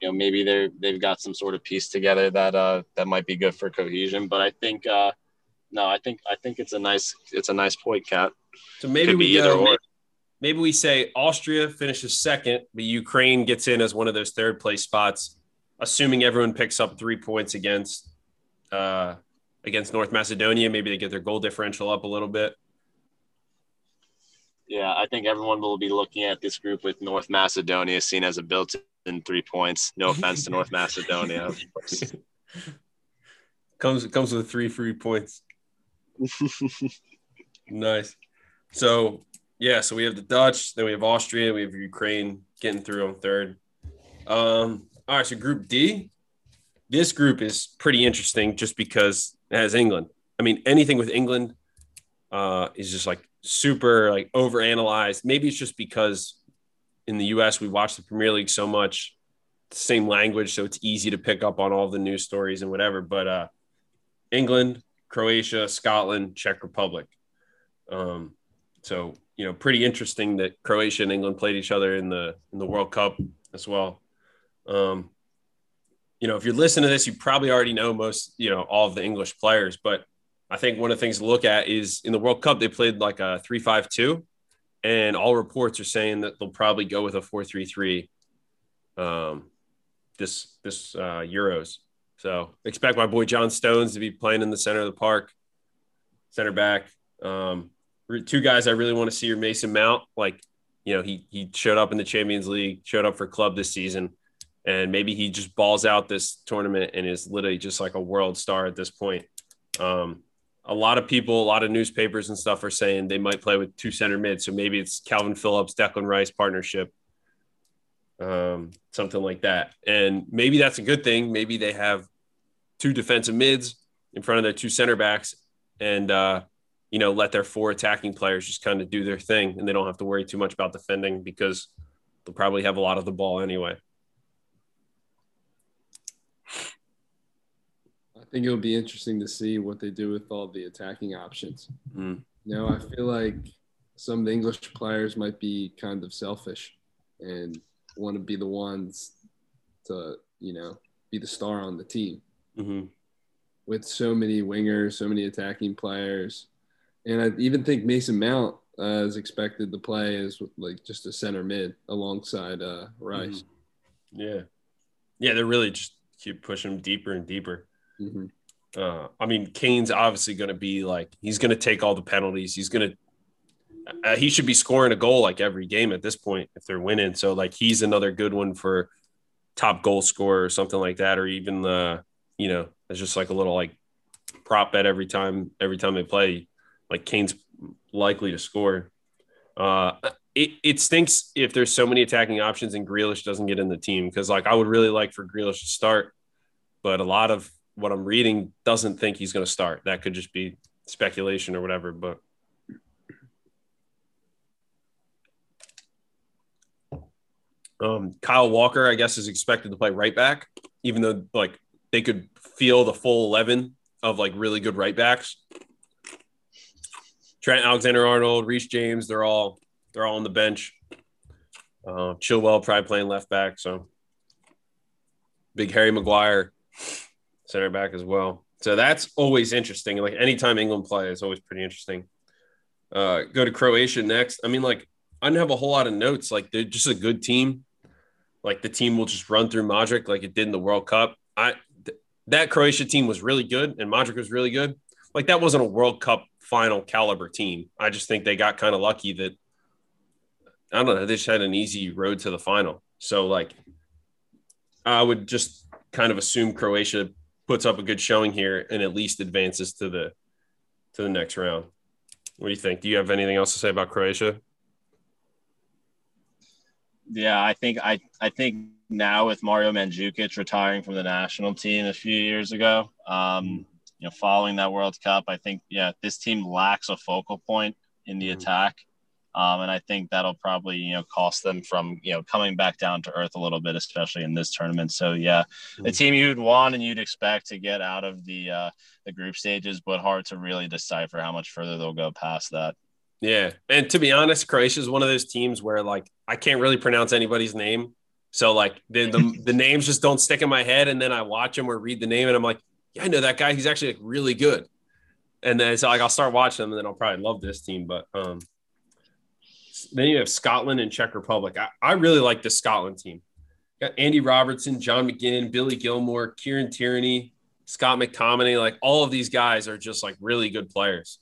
you know, maybe they're they've got some sort of piece together that uh that might be good for cohesion. But I think, uh, no, I think I think it's a nice it's a nice point, Cat. So maybe Could we either go, or. maybe we say Austria finishes second, but Ukraine gets in as one of those third place spots, assuming everyone picks up three points against uh, against North Macedonia. Maybe they get their goal differential up a little bit. Yeah, I think everyone will be looking at this group with North Macedonia seen as a built-in three points. No offense to North Macedonia. [laughs] comes comes with three free points. [laughs] nice. So yeah, so we have the Dutch, then we have Austria, we have Ukraine getting through on third. Um, all right, so Group D. This group is pretty interesting just because it has England. I mean, anything with England uh, is just like super like overanalyzed. Maybe it's just because in the U.S. we watch the Premier League so much, same language, so it's easy to pick up on all the news stories and whatever. But uh, England, Croatia, Scotland, Czech Republic. Um, so you know, pretty interesting that Croatia and England played each other in the in the World Cup as well. Um, you know, if you're listening to this, you probably already know most, you know, all of the English players. But I think one of the things to look at is in the World Cup they played like a three-five-two, and all reports are saying that they'll probably go with a four-three-three. Um, this this uh, Euros. So expect my boy John Stones to be playing in the center of the park, center back. Um, two guys I really want to see are Mason Mount. Like, you know, he he showed up in the Champions League, showed up for club this season, and maybe he just balls out this tournament and is literally just like a world star at this point. Um, a lot of people, a lot of newspapers and stuff are saying they might play with two center mids. So maybe it's Kalvin Phillips, Declan Rice partnership, um, something like that. And maybe that's a good thing. Maybe they have two defensive mids in front of their two center backs and, uh, you know, let their four attacking players just kind of do their thing and they don't have to worry too much about defending because they'll probably have a lot of the ball anyway. Think it'll be interesting to see what they do with all the attacking options. Mm. You know, I feel like some of the English players might be kind of selfish and want to be the ones to, you know, be the star on the team Mm-hmm. with so many wingers, so many attacking players. And I even think Mason Mount uh, is expected to play as like just a center mid alongside uh, Rice. Yeah. Yeah. They're really just keep pushing deeper and deeper. Mhm. Uh, I mean, Kane's obviously going to be like, he's going to take all the penalties. He's going to, uh, he should be scoring a goal like every game at this point if they're winning. So, like, he's another good one for top goal scorer or something like that, or even the, you know, it's just like a little like prop bet every time, every time they play. Like, Kane's likely to score. Uh, it, it stinks if there's so many attacking options and Grealish doesn't get in the team because, like, I would really like for Grealish to start, but a lot of what I'm reading doesn't think he's going to start. That could just be speculation or whatever. But um, Kyle Walker, I guess, is expected to play right back, even though like they could feel the full eleven of like really good right backs. Trent Alexander Arnold, Reece James, they're all they're all on the bench. Uh, Chilwell probably playing left back, so Big Harry Maguire, center back as well. So that's always interesting. Like anytime England play, is always pretty interesting. Uh, go to Croatia next. I mean, like I didn't have a whole lot of notes. Like they're just a good team. Like the team will just run through Modric like it did in the World Cup. I th- that Croatia team was really good, and Modric was really good. Like that wasn't a World Cup final caliber team. I just think they got kind of lucky that I don't know. They just had an easy road to the final. So like, I would just kind of assume Croatia puts up a good showing here and at least advances to the to the next round. What do you think? Do you have anything else to say about Croatia? Yeah, I think I I think now with Mario Mandzukic retiring from the national team a few years ago, um, you know, following that World Cup, I think yeah, this team lacks a focal point in the mm-hmm. attack. Um, and I think that'll probably you know cost them from you know coming back down to earth a little bit, especially in this tournament. So yeah, mm-hmm. a team you'd want and you'd expect to get out of the uh, the group stages, but hard to really decipher how much further they'll go past that. Yeah, and to be honest, Croatia is one of those teams where like I can't really pronounce anybody's name, so like the the, [laughs] the names just don't stick in my head, and then I watch them or read the name, and I'm like, yeah, I know that guy. He's actually like really good. And then so like I'll start watching them, and then I'll probably love this team, but um then you have Scotland and Czech Republic. I, I really like the Scotland team. Got Andy Robertson, John McGinn, Billy Gilmour, Kieran Tierney, Scott McTominay. Like all of these guys are just like really good players.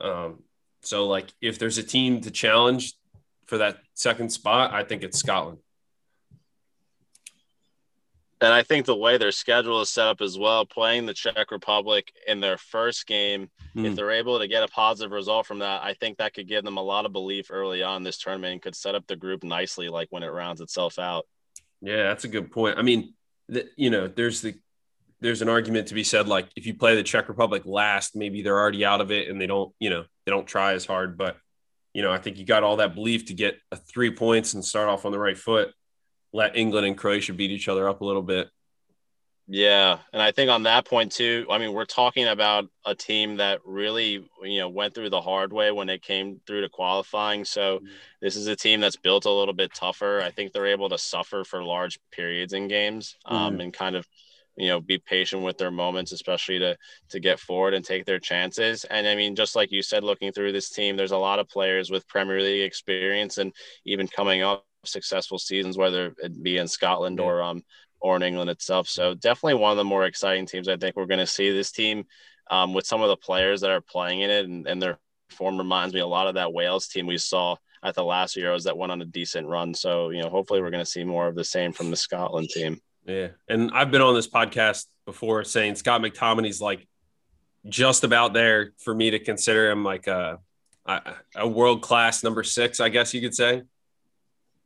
Um, so like if there's a team to challenge for that second spot, I think it's Scotland. And I think the way their schedule is set up as well, playing the Czech Republic in their first game, mm. if hmm. they're able to get a positive result from that, I think that could give them a lot of belief early on this tournament and could set up the group nicely, like when it rounds itself out. Yeah, that's a good point. I mean, the, you know, there's the there's an argument to be said like if you play the Czech Republic last, maybe they're already out of it and they don't, you know, they don't try as hard. But you know, I think you got all that belief to get a three points and start off on the right foot let England and Croatia beat each other up a little bit. Yeah, and I think on that point too, I mean, we're talking about a team that really, you know, went through the hard way when it came through to qualifying. So mm-hmm. this is a team that's built a little bit tougher. I think they're able to suffer for large periods in games, um, mm-hmm. and kind of, you know, be patient with their moments, especially to to get forward and take their chances. And I mean, just like you said, looking through this team, there's a lot of players with Premier League experience, and even coming up successful seasons, whether it be in Scotland yeah. or um or in England itself. So definitely one of the more exciting teams I think we're going to see. This team um, with some of the players that are playing in it and, and their form reminds me a lot of that Wales team we saw at the last Euros that went on a decent run. So you know, hopefully we're going to see more of the same from the Scotland team. Yeah, and I've been on this podcast before saying Scott McTominay's like just about there for me to consider him like a a world class number six, I guess you could say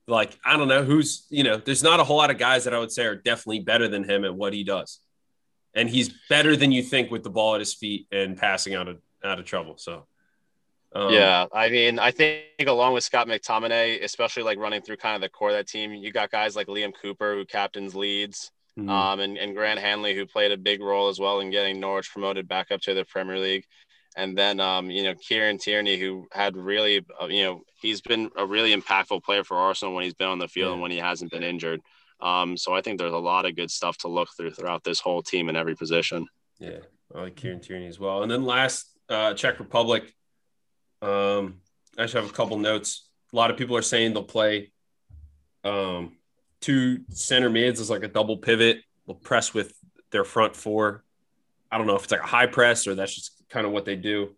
like I don't know who's you know there's not a whole lot of guys that I would say are definitely better than him at what he does, and he's better than you think with the ball at his feet and passing out of out of trouble. So. Um, yeah, I mean, I think along with Scott McTominay, especially like running through kind of the core of that team, you got guys like Liam Cooper who captains Leeds, mm-hmm. um, and, and Grant Hanley who played a big role as well in getting Norwich promoted back up to the Premier League and then um, you know Kieran Tierney, who had really, uh, you know, he's been a really impactful player for Arsenal when he's been on the field yeah. and when he hasn't been injured. Um, so I think there's a lot of good stuff to look through throughout this whole team in every position. Yeah, I like Kieran Tierney as well. And then last, uh, Czech Republic. Um, I just have a couple notes. A lot of people are saying they'll play um, two center mids as like a double pivot. They'll press with their front four. I don't know if it's like a high press or that's just kind of what they do.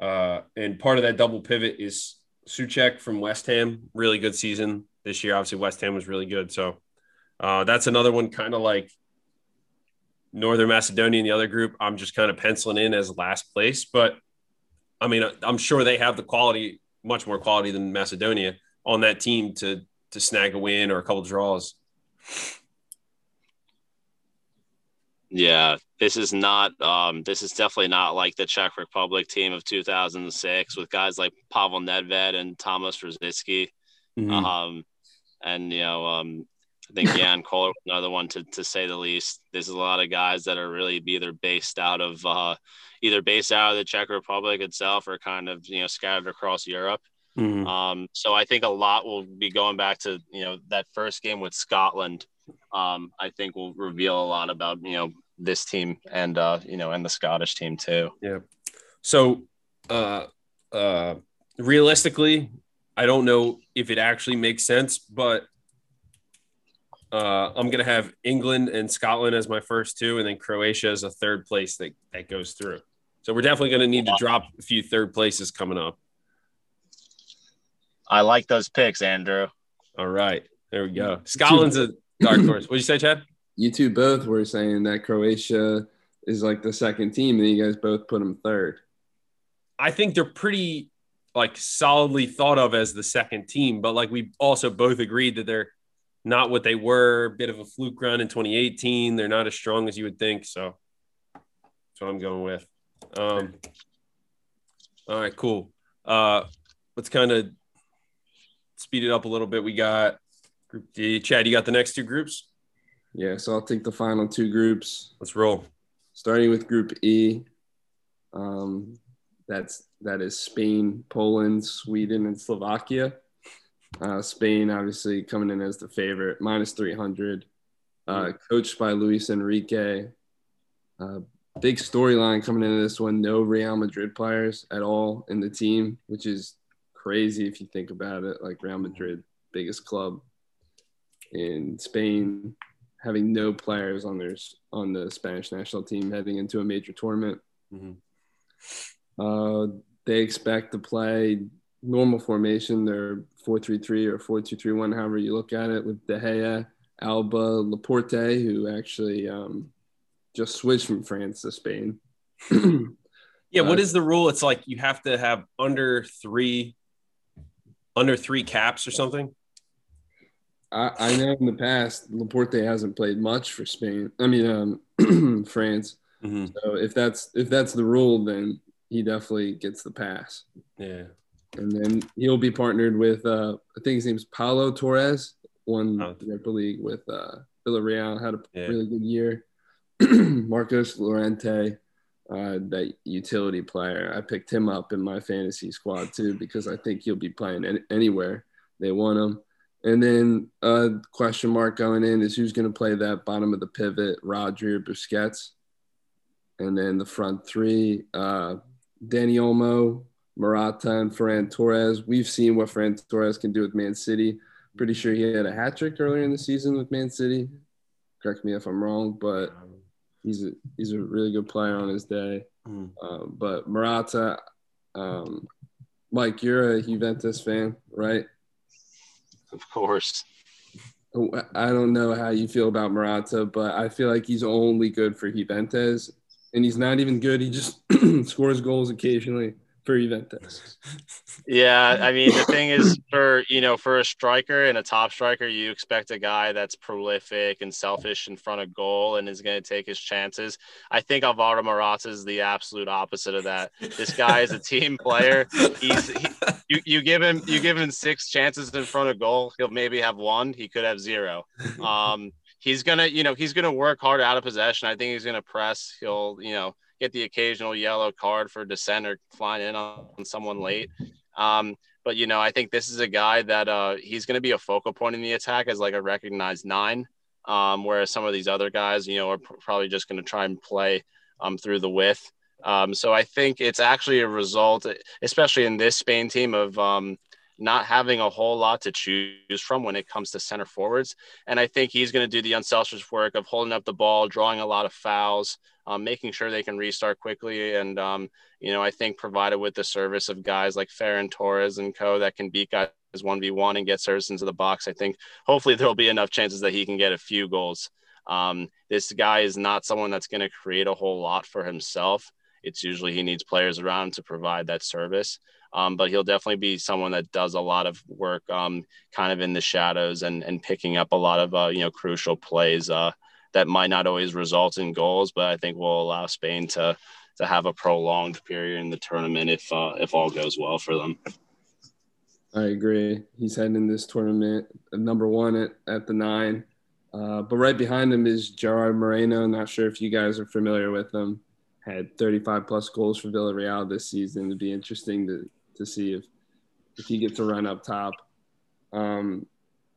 Uh, and part of that double pivot is Soucek from West Ham. Really good season this year. Obviously, West Ham was really good. So uh, that's another one, kind of like Northern Macedonia and the other group. I'm just kind of penciling in as last place. But I mean, I'm sure they have the quality, much more quality than Macedonia on that team to to snag a win or a couple draws. Yeah, this is not. Um, this is definitely not like the Czech Republic team of 2006 with guys like Pavel Nedved and Thomas Rosicky. Mm-hmm. Um, and you know, um, I think [laughs] Jan Koller, another one to to say the least. There's a lot of guys that are really either based out of uh, either based out of the Czech Republic itself or kind of you know scattered across Europe. Mm-hmm. Um, so I think a lot will be going back to you know that first game with Scotland um, I think will reveal a lot about you know this team and uh, you know and the Scottish team too. Yeah. So, uh, uh, realistically, I don't know if it actually makes sense, but uh, I'm gonna have England and Scotland as my first two, and then Croatia as a third place that that goes through. So we're definitely gonna need to drop a few third places coming up. I like those picks, Andrew. All right, there we go. Scotland's a dark horse. What'd you say, Chad? [clears throat] You two both were saying that Croatia is like the second team, and you guys both put them third. I think they're pretty like solidly thought of as the second team, but like we also both agreed that they're not what they were. Bit of a fluke run in 2018. They're not as strong as you would think. So that's what I'm going with. Um, all right, cool. Uh, let's kind of speed it up a little bit. We got Group D. Chad, you got the next two groups? Yeah, so I'll take the final two groups, Let's roll. starting with Group E. Um, that's that is Spain, Poland, Sweden, and Slovakia. Uh, Spain obviously coming in as the favorite, minus 300. Uh, coached by Luis Enrique. Uh, big storyline coming into this one. No Real Madrid players at all in the team, which is crazy if you think about it. Like Real Madrid, biggest club in Spain, having no players on their on the Spanish national team heading into a major tournament. Mhm. Uh, they expect to play normal formation. They're 4-3-3 or 4-2-3-1, however you look at it, with De Gea, Alba, Laporte, who actually um, just switched from France to Spain. [clears throat] Yeah, what Uh, is the rule? It's like you have to have under three, under three caps or something. I, I know in the past Laporte hasn't played much for Spain. I mean um, [clears throat] France. Mhm. So if that's if that's the rule, then he definitely gets the pass. Yeah. And then he'll be partnered with uh, I think his name's Paulo Torres. Won Oh. the Europa League with uh, Villarreal. Had a Yeah. really good year. [clears throat] Marcos Llorente, uh, that utility player. I picked him up in my fantasy squad too because I think he'll be playing any, anywhere they want him. And then uh, question mark going in is who's going to play that bottom of the pivot, Rodri or Busquets. And then the front three, uh, Dani Olmo, Morata, and Ferran Torres. We've seen what Ferran Torres can do with Man City. Pretty sure he had a hat trick earlier in the season with Man City. Correct me if I'm wrong, but he's a he's a really good player on his day. Um, but Morata, um, Mike, you're a Juventus fan, right? Of course. Oh, I don't know how you feel about Morata, but I feel like he's only good for Juventus, and he's not even good. He just [clears throat] scores goals occasionally for Juventus. Yeah, I mean the thing is for you know for a striker and a top striker, you expect a guy that's prolific and selfish in front of goal and is going to take his chances. I think Alvaro Morata is the absolute opposite of that. This guy is a team player. He's he, you you give him you give him six chances in front of goal, he'll maybe have one. He could have zero. Um, he's gonna you know he's gonna work hard out of possession. I think he's gonna press. He'll you know get the occasional yellow card for dissent or flying in on, on someone late. Um, but you know, I think this is a guy that uh, he's going to be a focal point in the attack as like a recognized nine. Um, whereas some of these other guys, you know, are pr- probably just going to try and play um, through the width. Um, so I think it's actually a result, especially in this Spain team, of um, not having a whole lot to choose from when it comes to center forwards. And I think he's going to do the unselfish work of holding up the ball, drawing a lot of fouls, um, making sure they can restart quickly, and um, you know, I think provided with the service of guys like Ferran Torres and co that can beat guys 1v1 and get service into the box, I think hopefully there'll be enough chances that he can get a few goals. Um, this guy is not someone that's going to create a whole lot for himself. It's usually he needs players around to provide that service. Um, but he'll definitely be someone that does a lot of work um, kind of in the shadows and, and picking up a lot of, uh, you know, crucial plays uh, that might not always result in goals, but I think will allow Spain to to have a prolonged period in the tournament if uh, if all goes well for them. I agree. He's heading in this tournament uh, number one at, at the nine. Uh, but right behind him is Gerard Moreno. Not sure if you guys are familiar with him. Had 35 plus goals for Villarreal this season. It'd be interesting to, to see if, if he gets a run up top. Um,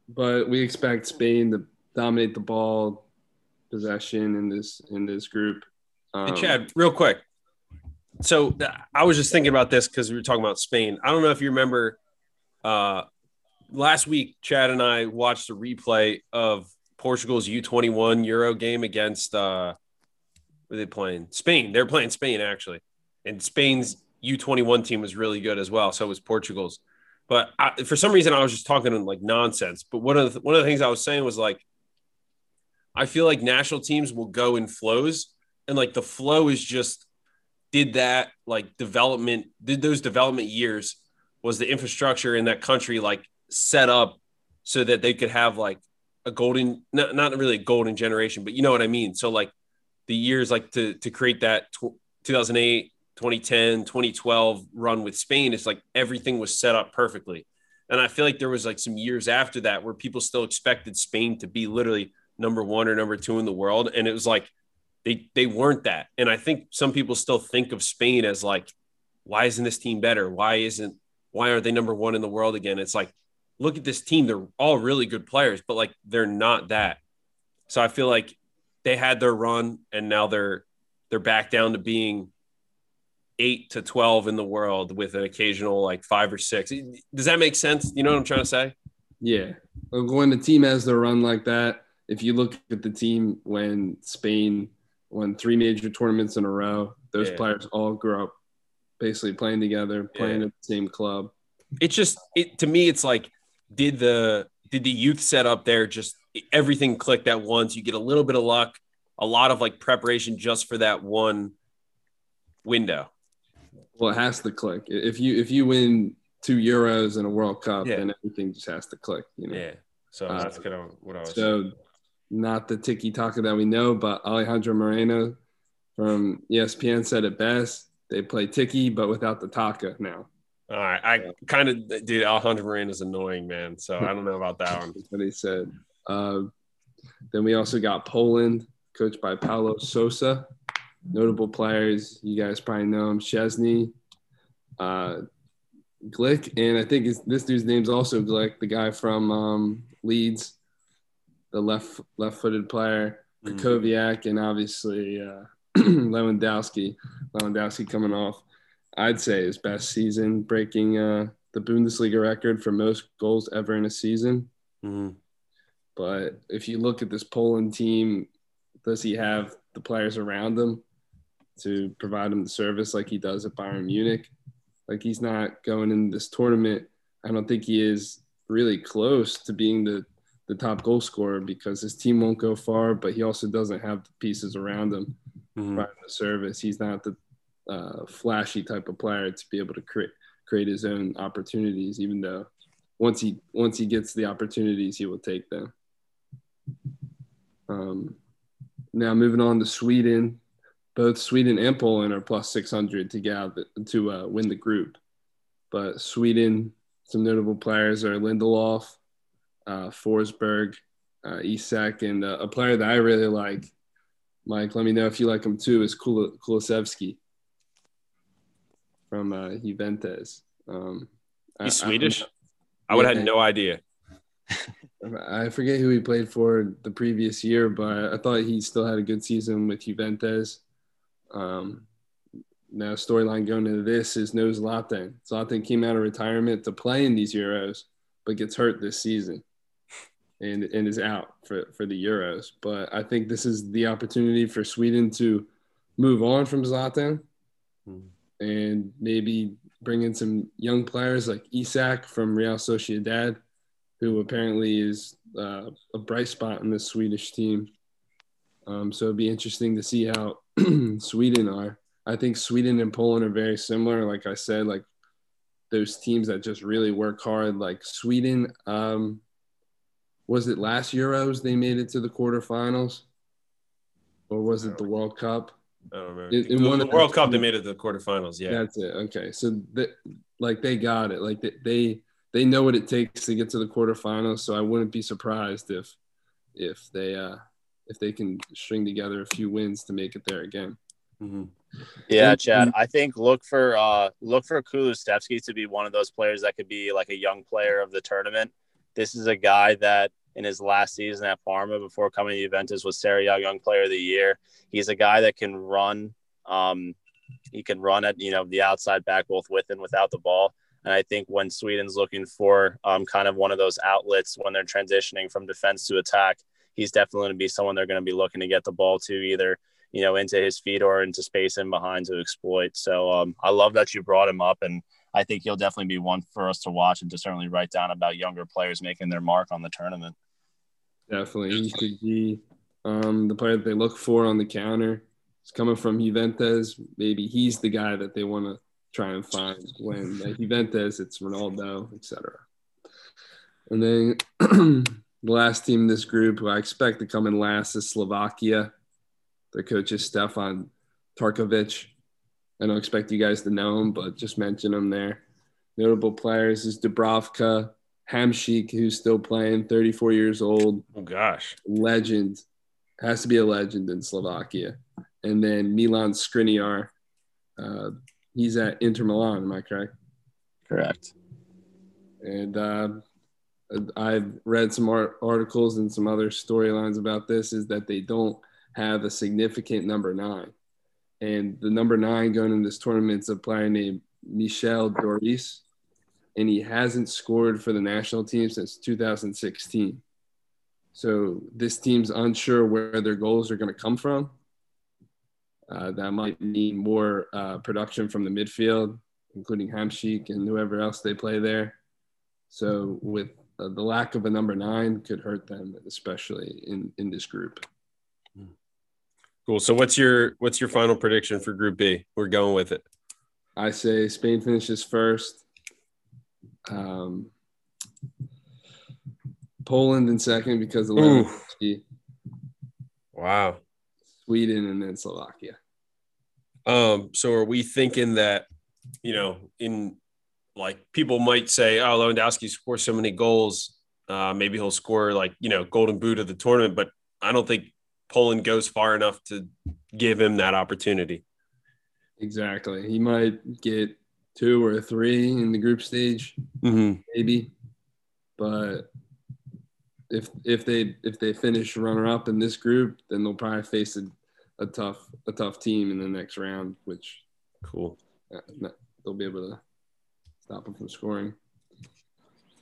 but we expect Spain to dominate the ball, possession in this in this group. Um, Chad, real quick. So I was just thinking about this because we were talking about Spain. I don't know if you remember uh, last week, Chad and I watched a replay of Portugal's U21 Euro game against uh, were they playing? Spain. They're playing Spain actually. And Spain's U21 team was really good as well. So was Portugal's. But I, for some reason, I was just talking like nonsense. But one of the, one of the things I was saying was like, I feel like national teams will go in flows, and like the flow is just did that like development did those development years was the infrastructure in that country like set up so that they could have like a golden not, not really a golden generation but you know what i mean so like the years like to to create that tw- 2008 2010 2012 run with spain it's like everything was set up perfectly. And i feel like there was like some years after that where people still expected spain to be literally number one or number two in the world. And it was like they they weren't that. And i think some people still think of spain as like why isn't this team better? Why isn't why aren't they number one in the world again? It's like look at this team. They're all really good players but like they're not that. So i feel like they had their run and now they're they're back down to being 8 to 12 in the world with an occasional like 5 or 6 does that make sense you know what i'm trying to say Yeah. When the team has their run like that, if you look at the team when Spain won three major tournaments in a row, those Yeah. players all grew up basically playing together, playing Yeah. at the same club. it's just it to me it's like did the did the youth set up there just everything clicked at once you get a little bit of luck a lot of like preparation just for that one window Well, it has to click. If you if you win two Euros and a World Cup, Yeah. then everything just has to click. You know. yeah so Uh, that's kind of what i was So, not the tiki taka that we know, but Alejandro Moreno from ESPN said it best. They play tiki, but without the taka now. all right i kind of dude alejandro Moreno is annoying man so i don't know about that [laughs] one That's what he said. Uh, then we also got Poland, coached by Paulo Sousa. Notable players, you guys probably know him: Szczesny, uh, Glick, and I think it's, this dude's name's also Glick, the guy from um, Leeds, the left left-footed player. Mhm. Krychowiak, and obviously uh, [clears throat] Lewandowski. Lewandowski coming off, I'd say his best season, breaking uh, the Bundesliga record for most goals ever in a season. Mhm. But if you look at this Poland team, does he have the players around him to provide him the service like he does at Bayern Munich? Like he's not going in this tournament. I don't think he is really close to being the the top goal scorer because his team won't go far, but he also doesn't have the pieces around him Mhm. providing the service. He's not the uh, flashy type of player to be able to create create his own opportunities. Even though once he once he gets the opportunities, he will take them. Um, now moving on to Sweden, both Sweden and Poland are plus six hundred to get out the, to uh, win the group. But Sweden, some notable players are Lindelof, uh, Forsberg, uh, Isak, and uh, a player that I really like Mike, let me know if you like him too. Is Kul- from uh, Juventus? Um, he's I- swedish i would have Yeah. had no idea I, [laughs] I forget who he played for the previous year, but I thought he still had a good season with Juventus. Um, now, storyline going into this is no Zlatan. Zlatan came out of retirement to play in these Euros, but gets hurt this season and, and is out for, for the Euros. But I think this is the opportunity for Sweden to move on from Zlatan Hmm. and maybe bring in some young players like Isak from Real Sociedad, who apparently is uh, a bright spot in the Swedish team. Um, so it'd be interesting to see how [clears throat] Sweden are. I think Sweden and Poland are very similar. Like I said, like those teams that just really work hard. Like Sweden, um, was it last Euros they made it to the quarterfinals, or was it the World Cup? i don't remember In- in the, one the world the- cup they made it to the quarterfinals yeah That's it. Okay, so that like they got it. Like they, they they know what it takes to get to the quarterfinals. So I wouldn't be surprised if if they uh if they can string together a few wins to make it there again. Mhm. Yeah, Chad. I think look for uh look for Kulusevski to be one of those players that could be like a young player of the tournament. This is a guy that in his last season at Parma before coming to Juventus was Serie A Young Player of the Year. He's a guy that can run. Um, he can run at you know the outside back both with and without the ball. And I think when Sweden's looking for um, kind of one of those outlets when they're transitioning from defense to attack, he's definitely going to be someone they're going to be looking to get the ball to either you know into his feet or into space in behind to exploit. So um, I love that you brought him up, and I think he'll definitely be one for us to watch and to certainly write down about younger players making their mark on the tournament. Definitely, he could be um, the player that they look for on the counter. It's coming from Juventus. Maybe he's the guy that they want to try and find when at Juventus it's Ronaldo, etc. And then [clears throat] the last team in this group, who I expect to come in last, is Slovakia. Their coach is Stefan Tarkovic. I don't expect you guys to know him, but just mention him there. Notable players is Dubravka, Hamšík, who's still playing, 34 years old. Oh gosh, legend. Has to be a legend in Slovakia. And then Milan Skriniar. Uh, he's at Inter Milan. Am I correct? Correct. And uh, I've read some art- articles and some other storylines about this. Is that they don't have a significant number nine, and the number nine going in this tournament is a player named Michal Ďuriš and he hasn't scored for the national team since 2016. So this team's unsure where their goals are going to come from. Uh, that might mean more uh, production from the midfield, including Hamšík and whoever else they play there. So with uh, the lack of a number nine could hurt them, especially in in this group. Cool. So what's your what's your final prediction for Group B? We're going with it. I say Spain finishes first. Um, Poland in second because of Lewandowski. Wow. Sweden and then Slovakia. Um, so are we thinking that, you know, in like people might say, oh, Lewandowski scores so many goals, uh, maybe he'll score like, you know, golden boot of the tournament, but I don't think Poland goes far enough to give him that opportunity. Exactly. He might get two or three in the group stage, mm-hmm. maybe. But if if they if they finish runner up in this group, then they'll probably face a, a tough a tough team in the next round, which cool. Uh, they'll be able to stop them from scoring.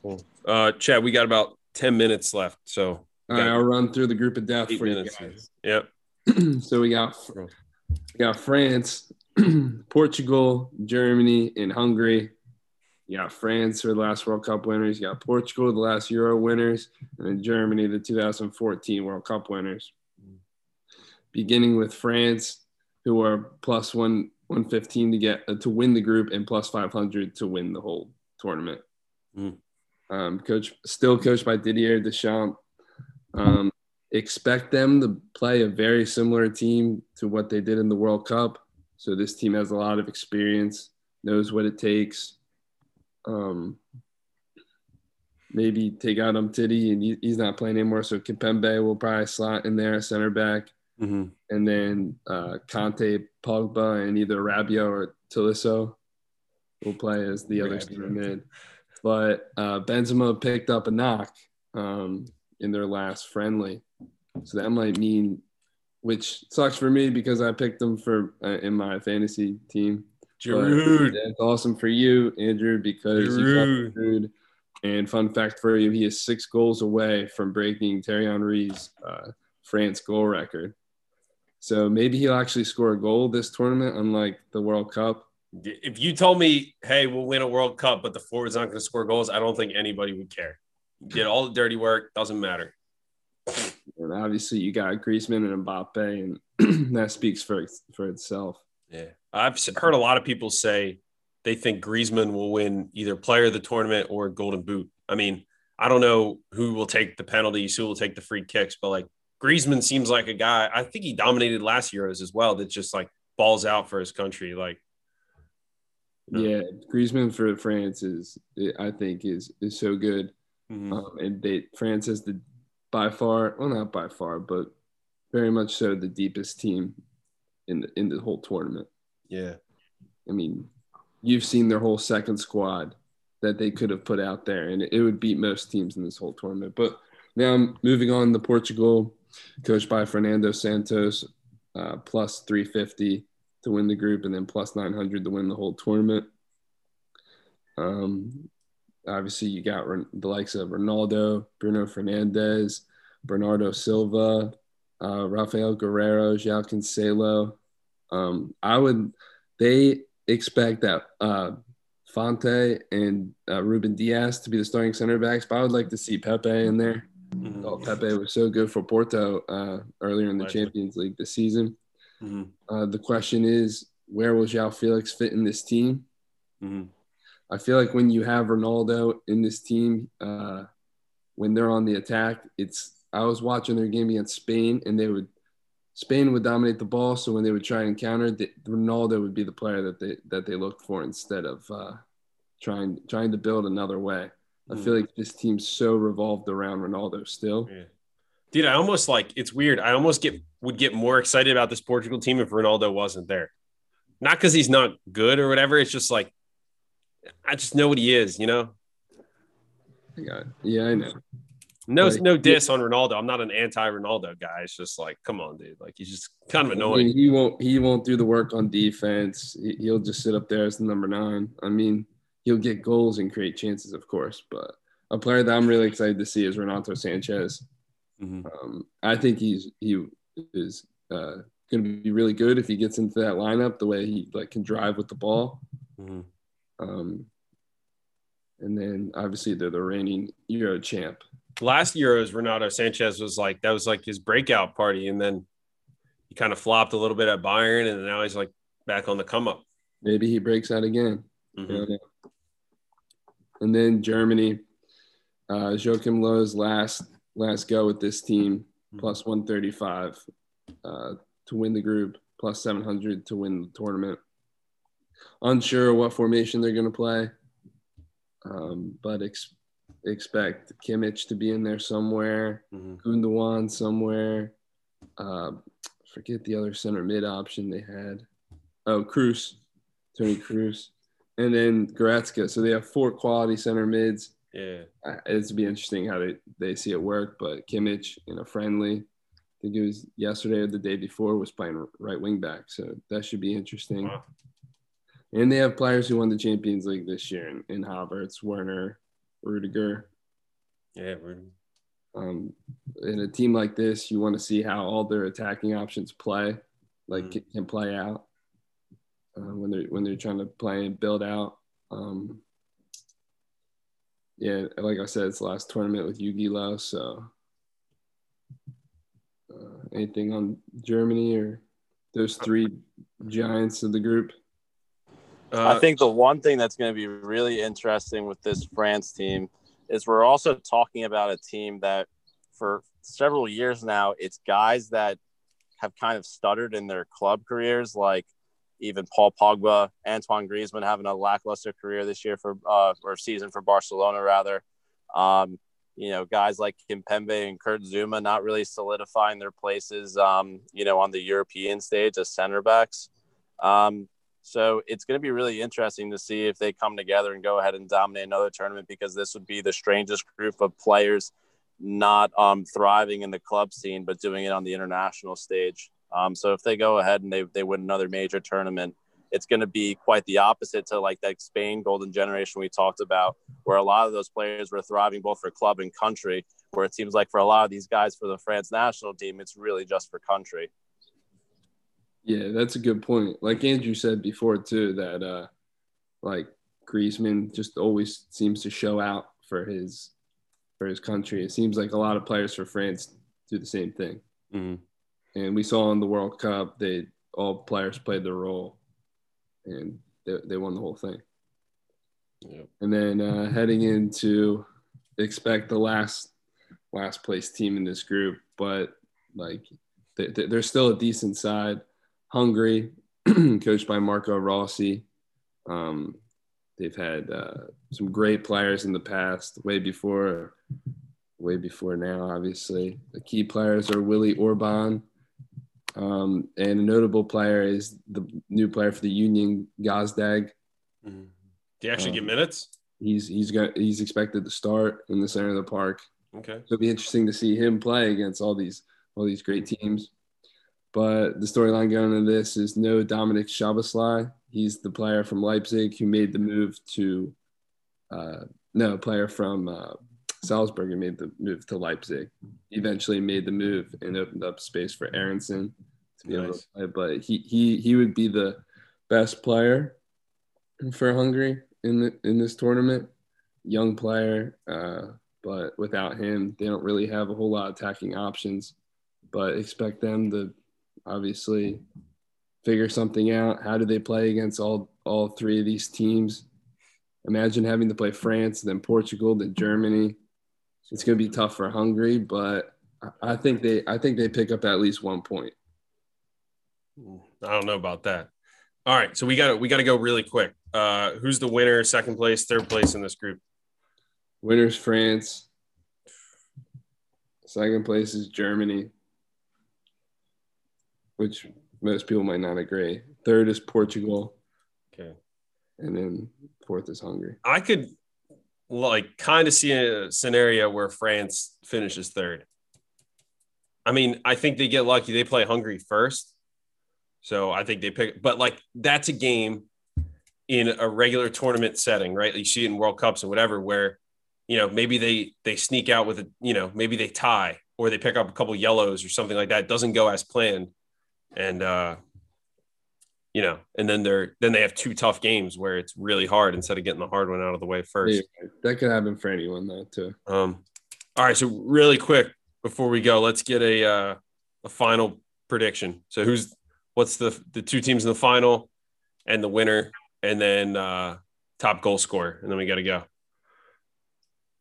Cool. Uh, Chad, we got about ten minutes left, so all right, I'll run through the group of death for you guys. Yep. [clears throat] so we got we got France, [clears throat] Portugal, Germany, and Hungary. You got France for the last World Cup winners. You got Portugal, the last Euro winners, and then Germany, the 2014 World Cup winners. Beginning with France, who are plus one 115 to get uh, to win the group and plus 500 to win the whole tournament. Mm. Um, coach still coached by Didier Deschamps. Um, expect them to play a very similar team to what they did in the World Cup. So this team has a lot of experience, knows what it takes. Um, maybe take out Umtiti and he, he's not playing anymore. So Kimpembe will probably slot in there, center back. Mm-hmm. And then uh, Kanté, Pogba, and either Rabiot or Tolisso will play as the other center mid. But uh, Benzema picked up a knock um, in their last friendly. So that might mean, which sucks for me because I picked them for uh, in my fantasy team. Giroud. That's awesome for you, Andrew, because Giroud. Giroud. And fun fact for you, he is six goals away from breaking Thierry Henry's uh, France goal record. So maybe he'll actually score a goal this tournament, unlike the World Cup. If you told me, hey, we'll win a World Cup, but the forward's not going to score goals, I don't think anybody would care. Did all the dirty work, doesn't matter. And obviously, you got Griezmann and Mbappe, and [clears throat] that speaks for for itself. Yeah, I've heard a lot of people say they think Griezmann will win either Player of the Tournament or Golden Boot. I mean, I don't know who will take the penalties, who will take the free kicks, but like Griezmann seems like a guy. I think he dominated last Euros as well. That just like balls out for his country. Like, you know. yeah, Griezmann for France is, I think, is is so good. Mm-hmm. Um, and they France is the by far, well, not by far, but very much so the deepest team in the in the whole tournament. Yeah, I mean, you've seen their whole second squad that they could have put out there, and it would beat most teams in this whole tournament. But Now moving on to Portugal, coached by Fernando Santos, uh, plus 350 to win the group, and then plus 900 to win the whole tournament. Um, obviously, you got the likes of Ronaldo, Bruno Fernandes, Bernardo Silva, uh, Rafael Guerreiro, João Cancelo. Um, I would, they expect that uh, Fonte and uh, Ruben Dias to be the starting center backs, but I would like to see Pepe in there. Mm-hmm. Oh, Pepe was so good for Porto uh, earlier in the Champions League this season. Mm-hmm. Uh, the question is, where will João Felix fit in this team? Mm-hmm. I feel like when you have Ronaldo in this team, uh, when they're on the attack, it's. I was watching their game against Spain, and they would Spain would dominate the ball. So when they would try and counter, the, Ronaldo would be the player that they that they looked for instead of uh, trying trying to build another way. I feel mm. like this team's so revolved around Ronaldo still. Yeah. Dude, I almost like it's weird. I almost get would get more excited about this Portugal team if Ronaldo wasn't there. Not because he's not good or whatever. It's just like I just know what he is, you know. Yeah, yeah, I know. No, like, no diss on Ronaldo. I'm not an anti-Ronaldo guy. It's just like, come on, dude. Like he's just kind of annoying. I mean, he won't. He won't do the work on defense. He'll just sit up there as the number nine. I mean, he'll get goals and create chances, of course. But a player that I'm really excited to see is Renato Sanches. Mm-hmm. Um, I think he's he is uh, going to be really good if he gets into that lineup. The way he like can drive with the ball. Mm-hmm. Um, and then obviously they're the reigning Euro champ. Last Euros, Renato Sanches was like that was like his breakout party, and then he kind of flopped a little bit at Bayern, and now he's like back on the come up. Maybe he breaks out again. Mm-hmm. And then Germany, uh, Joachim Löw's last last go with this team, mm-hmm. plus 135 uh, to win the group, plus 700 to win the tournament. Unsure what formation they're going to play, um, but ex- expect Kimmich to be in there somewhere, mm-hmm. Gundogan somewhere. Uh, forget the other center mid option they had. Oh, Kroos, Toni Kroos, and then Goretzka. So they have four quality center mids. Yeah, it's be interesting how they, they see it work. But Kimmich in a friendly, I think it was yesterday or the day before, was playing right wing back. So that should be interesting. Wow. And they have players who won the Champions League this year in, in Havertz, Werner, Rudiger. Yeah, Rudiger. Um, in a team like this, you want to see how all their attacking options play, like mm. can play out uh, when they're when they're trying to play and build out. Um, yeah, like I said, it's the last tournament with Jogi Löw. So, uh, anything on Germany or those three giants of the group? Uh, I think the one thing that's going to be really interesting with this France team is we're also talking about a team that for several years now, it's guys that have kind of stuttered in their club careers, like even Paul Pogba, Antoine Griezmann having a lackluster career this year for uh, or season for Barcelona rather. Um, you know, guys like Kimpembe and Kurt Zouma not really solidifying their places, um, you know, on the European stage as center backs. Um, so it's going to be really interesting to see if they come together and go ahead and dominate another tournament because this would be the strangest group of players not um, thriving in the club scene, but doing it on the international stage. Um, so if they go ahead and they, they win another major tournament, it's going to be quite the opposite to like that Spain golden generation we talked about, where a lot of those players were thriving both for club and country. Where it seems like for a lot of these guys for the France national team, it's really just for country. Yeah, that's a good point. Like Andrew said before too, that uh like Griezmann just always seems to show out for his for his country. It seems like a lot of players for France do the same thing. Mm-hmm. And we saw in the World Cup, they all players played their role, and they, they won the whole thing. Yep. And then uh, heading into expect the last last place team in this group, but like they, they're still a decent side. Hungary, [clears throat] coached by Marco Rossi. Um, they've had uh, some great players in the past, way before, way before now. Obviously, the key players are Willi Orban, um, and a notable player is the new player for the Union Gazdag. Mm-hmm. Do you actually um, get minutes? He's he's got he's expected to start in the center of the park. Okay. So it'll be interesting to see him play against all these all these great teams. But the storyline going into this is no Dominik Szoboszlai. He's the player from Leipzig who made the move to uh, no player from uh, Salzburg made the move to Leipzig. He eventually made the move and opened up space for Aaronson to be able Nice. to play. But he he he would be the best player for Hungary in the in this tournament. Young player, uh, but without him, they don't really have a whole lot of attacking options. But expect them to obviously figure something out. How do they play against all all three of these teams? Imagine having to play France, then Portugal, then Germany. It's going to be tough for Hungary, but I- think they I think they pick up at least one point. I don't know about that. All right, so we got to we got to go really quick. Uh, who's the winner, second place, third place in this group? Winners France. Second place is Germany, which most people might not agree. Third is Portugal, Okay. and then fourth is Hungary. I could like kind of see a scenario where France finishes third. I mean, I think they get lucky. They play Hungary first. So I think they pick, but like that's a game in a regular tournament setting, right? You see it in World Cups and whatever, where you know maybe they they sneak out with a you know maybe they tie or they pick up a couple yellows or something like that. It doesn't go as planned, and uh, you know, and then they're then they have two tough games where it's really hard instead of getting the hard one out of the way first. Yeah, that could happen for anyone though, too. Um, all right, so really quick before we go, let's get a uh, a final prediction. So who's what's the the two teams in the final and the winner, and then uh, top goal scorer, and then we got to go.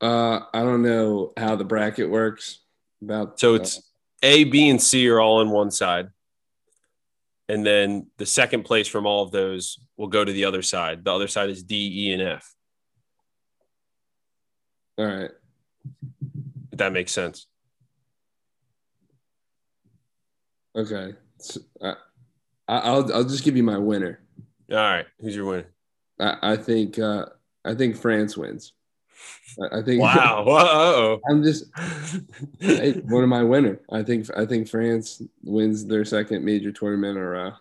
Uh, I don't know how the bracket works. About So it's A, B, and C are all on one side, and then the second place from all of those will go to the other side. The other side is D, E, and F. all right. If that makes sense. Okay. So, uh, I, I'll I'll just give you my winner. All right, who's your winner? I, I think uh, I think France wins. I, I think. [laughs] Wow. Whoa. I'm just hey, one of my winner. I think I think France wins their second major tournament in a row.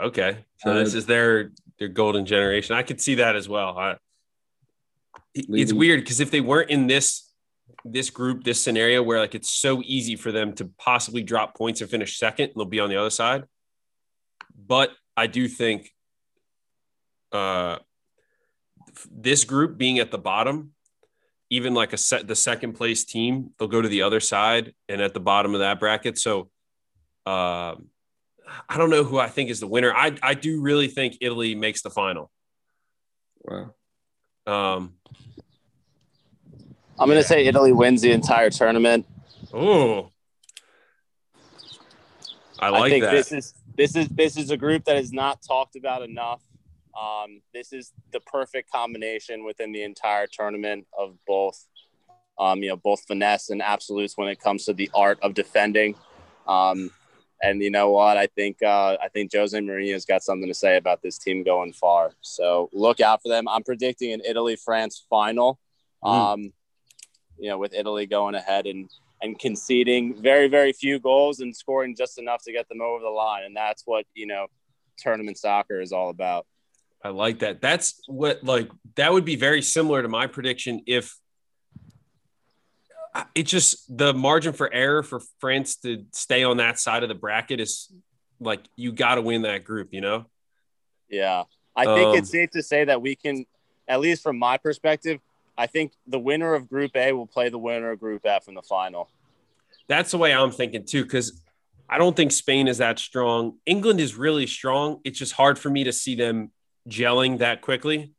Okay, so Uh, this is their their golden generation. I could see that as well. I, it's weird because if they weren't in this this group, this scenario where like it's so easy for them to possibly drop points and finish second, and they'll be on the other side. But I do think uh, this group being at the bottom, even like a set the second place team, they'll go to the other side and at the bottom of that bracket. So. Um, I don't know who I think is the winner. I, I do really think Italy makes the final. Wow. Um, I'm going to say Italy wins the entire tournament. oh, I I like think that. this is this is this is a group that is not talked about enough. Um, this is the perfect combination within the entire tournament of both, um, you know, both finesse and absolutes when it comes to the art of defending. Um, and you know what? I think uh, I think Jose Mourinho's got something to say about this team going far. So look out for them. I'm predicting an Italy France final. Mm. Um, you know, with Italy going ahead and and conceding very very few goals and scoring just enough to get them over the line, and that's what you know tournament soccer is all about. I like that. That's what like that would be very similar to my prediction if it just the margin for error for France to stay on that side of the bracket is like you got to win that group, you know. Yeah. I think Um, it's safe to say that we can, at least from my perspective, I think the winner of Group A will play the winner of Group F in the final. That's the way I'm thinking too, because I don't think Spain is that strong. England is really strong. It's just hard for me to see them gelling that quickly.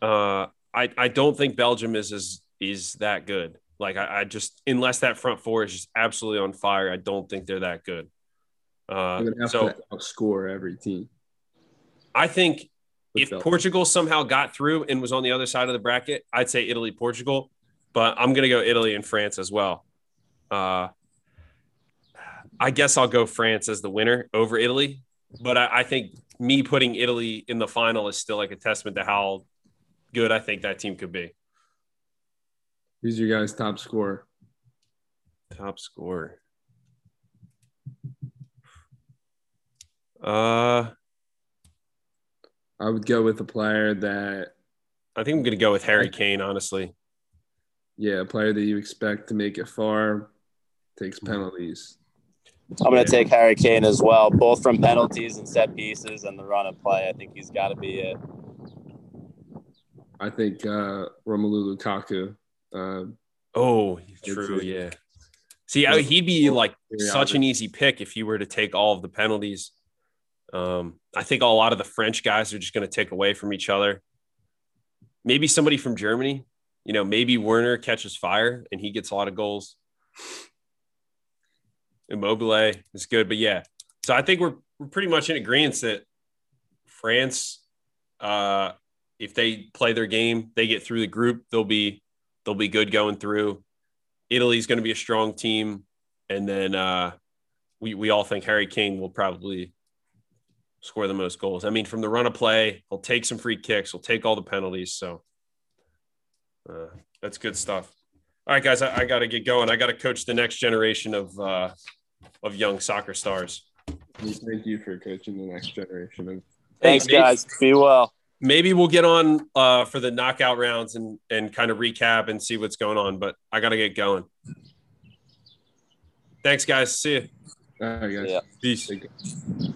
Uh, I I don't think Belgium is is is that good. Like I, I just unless that front four is just absolutely on fire, I don't think they're that good. Uh, have so to outscore every team. I think with if Belgium. Portugal somehow got through and was on the other side of the bracket, I'd say Italy, Portugal, but I'm going to go Italy and France as well. Uh, I guess I'll go France as the winner over Italy, but I, I think me putting Italy in the final is still like a testament to how good I think that team could be. Who's your guys' top scorer? Top scorer. Uh, I would go with a player that, I think I'm gonna go with Harry Kane. Honestly, yeah, a player that you expect to make it far, takes penalties. I'm going to take Harry Kane as well, both from penalties and set pieces and the run of play. I think he's got to be it. I think uh, Romelu Lukaku. Uh, oh, true, a- yeah. See, I, he'd be like such an easy pick if you were to take all of the penalties. Um, I think a lot of the French guys are just going to take away from each other. Maybe somebody from Germany, you know, maybe Werner catches fire and he gets a lot of goals. Immobile is good, but yeah. So I think we're we're pretty much in agreement that France, uh, if they play their game, they get through the group, they'll be they'll be good going through. Italy's going to be a strong team, and then uh, we we all think Harry Kane will probably score the most goals. I mean, from the run of play, he'll take some free kicks, he'll take all the penalties. So uh, that's good stuff. All right, guys, I, I got to get going. I got to coach the next generation of uh, of young soccer stars. thank you for coaching the next generation of Thanks, Hey, guys. Be well. Maybe we'll get on uh, for the knockout rounds and and kind of recap and see what's going on. But I got to get going. Thanks, guys. See you. All right, guys. Yeah. Peace. Take care.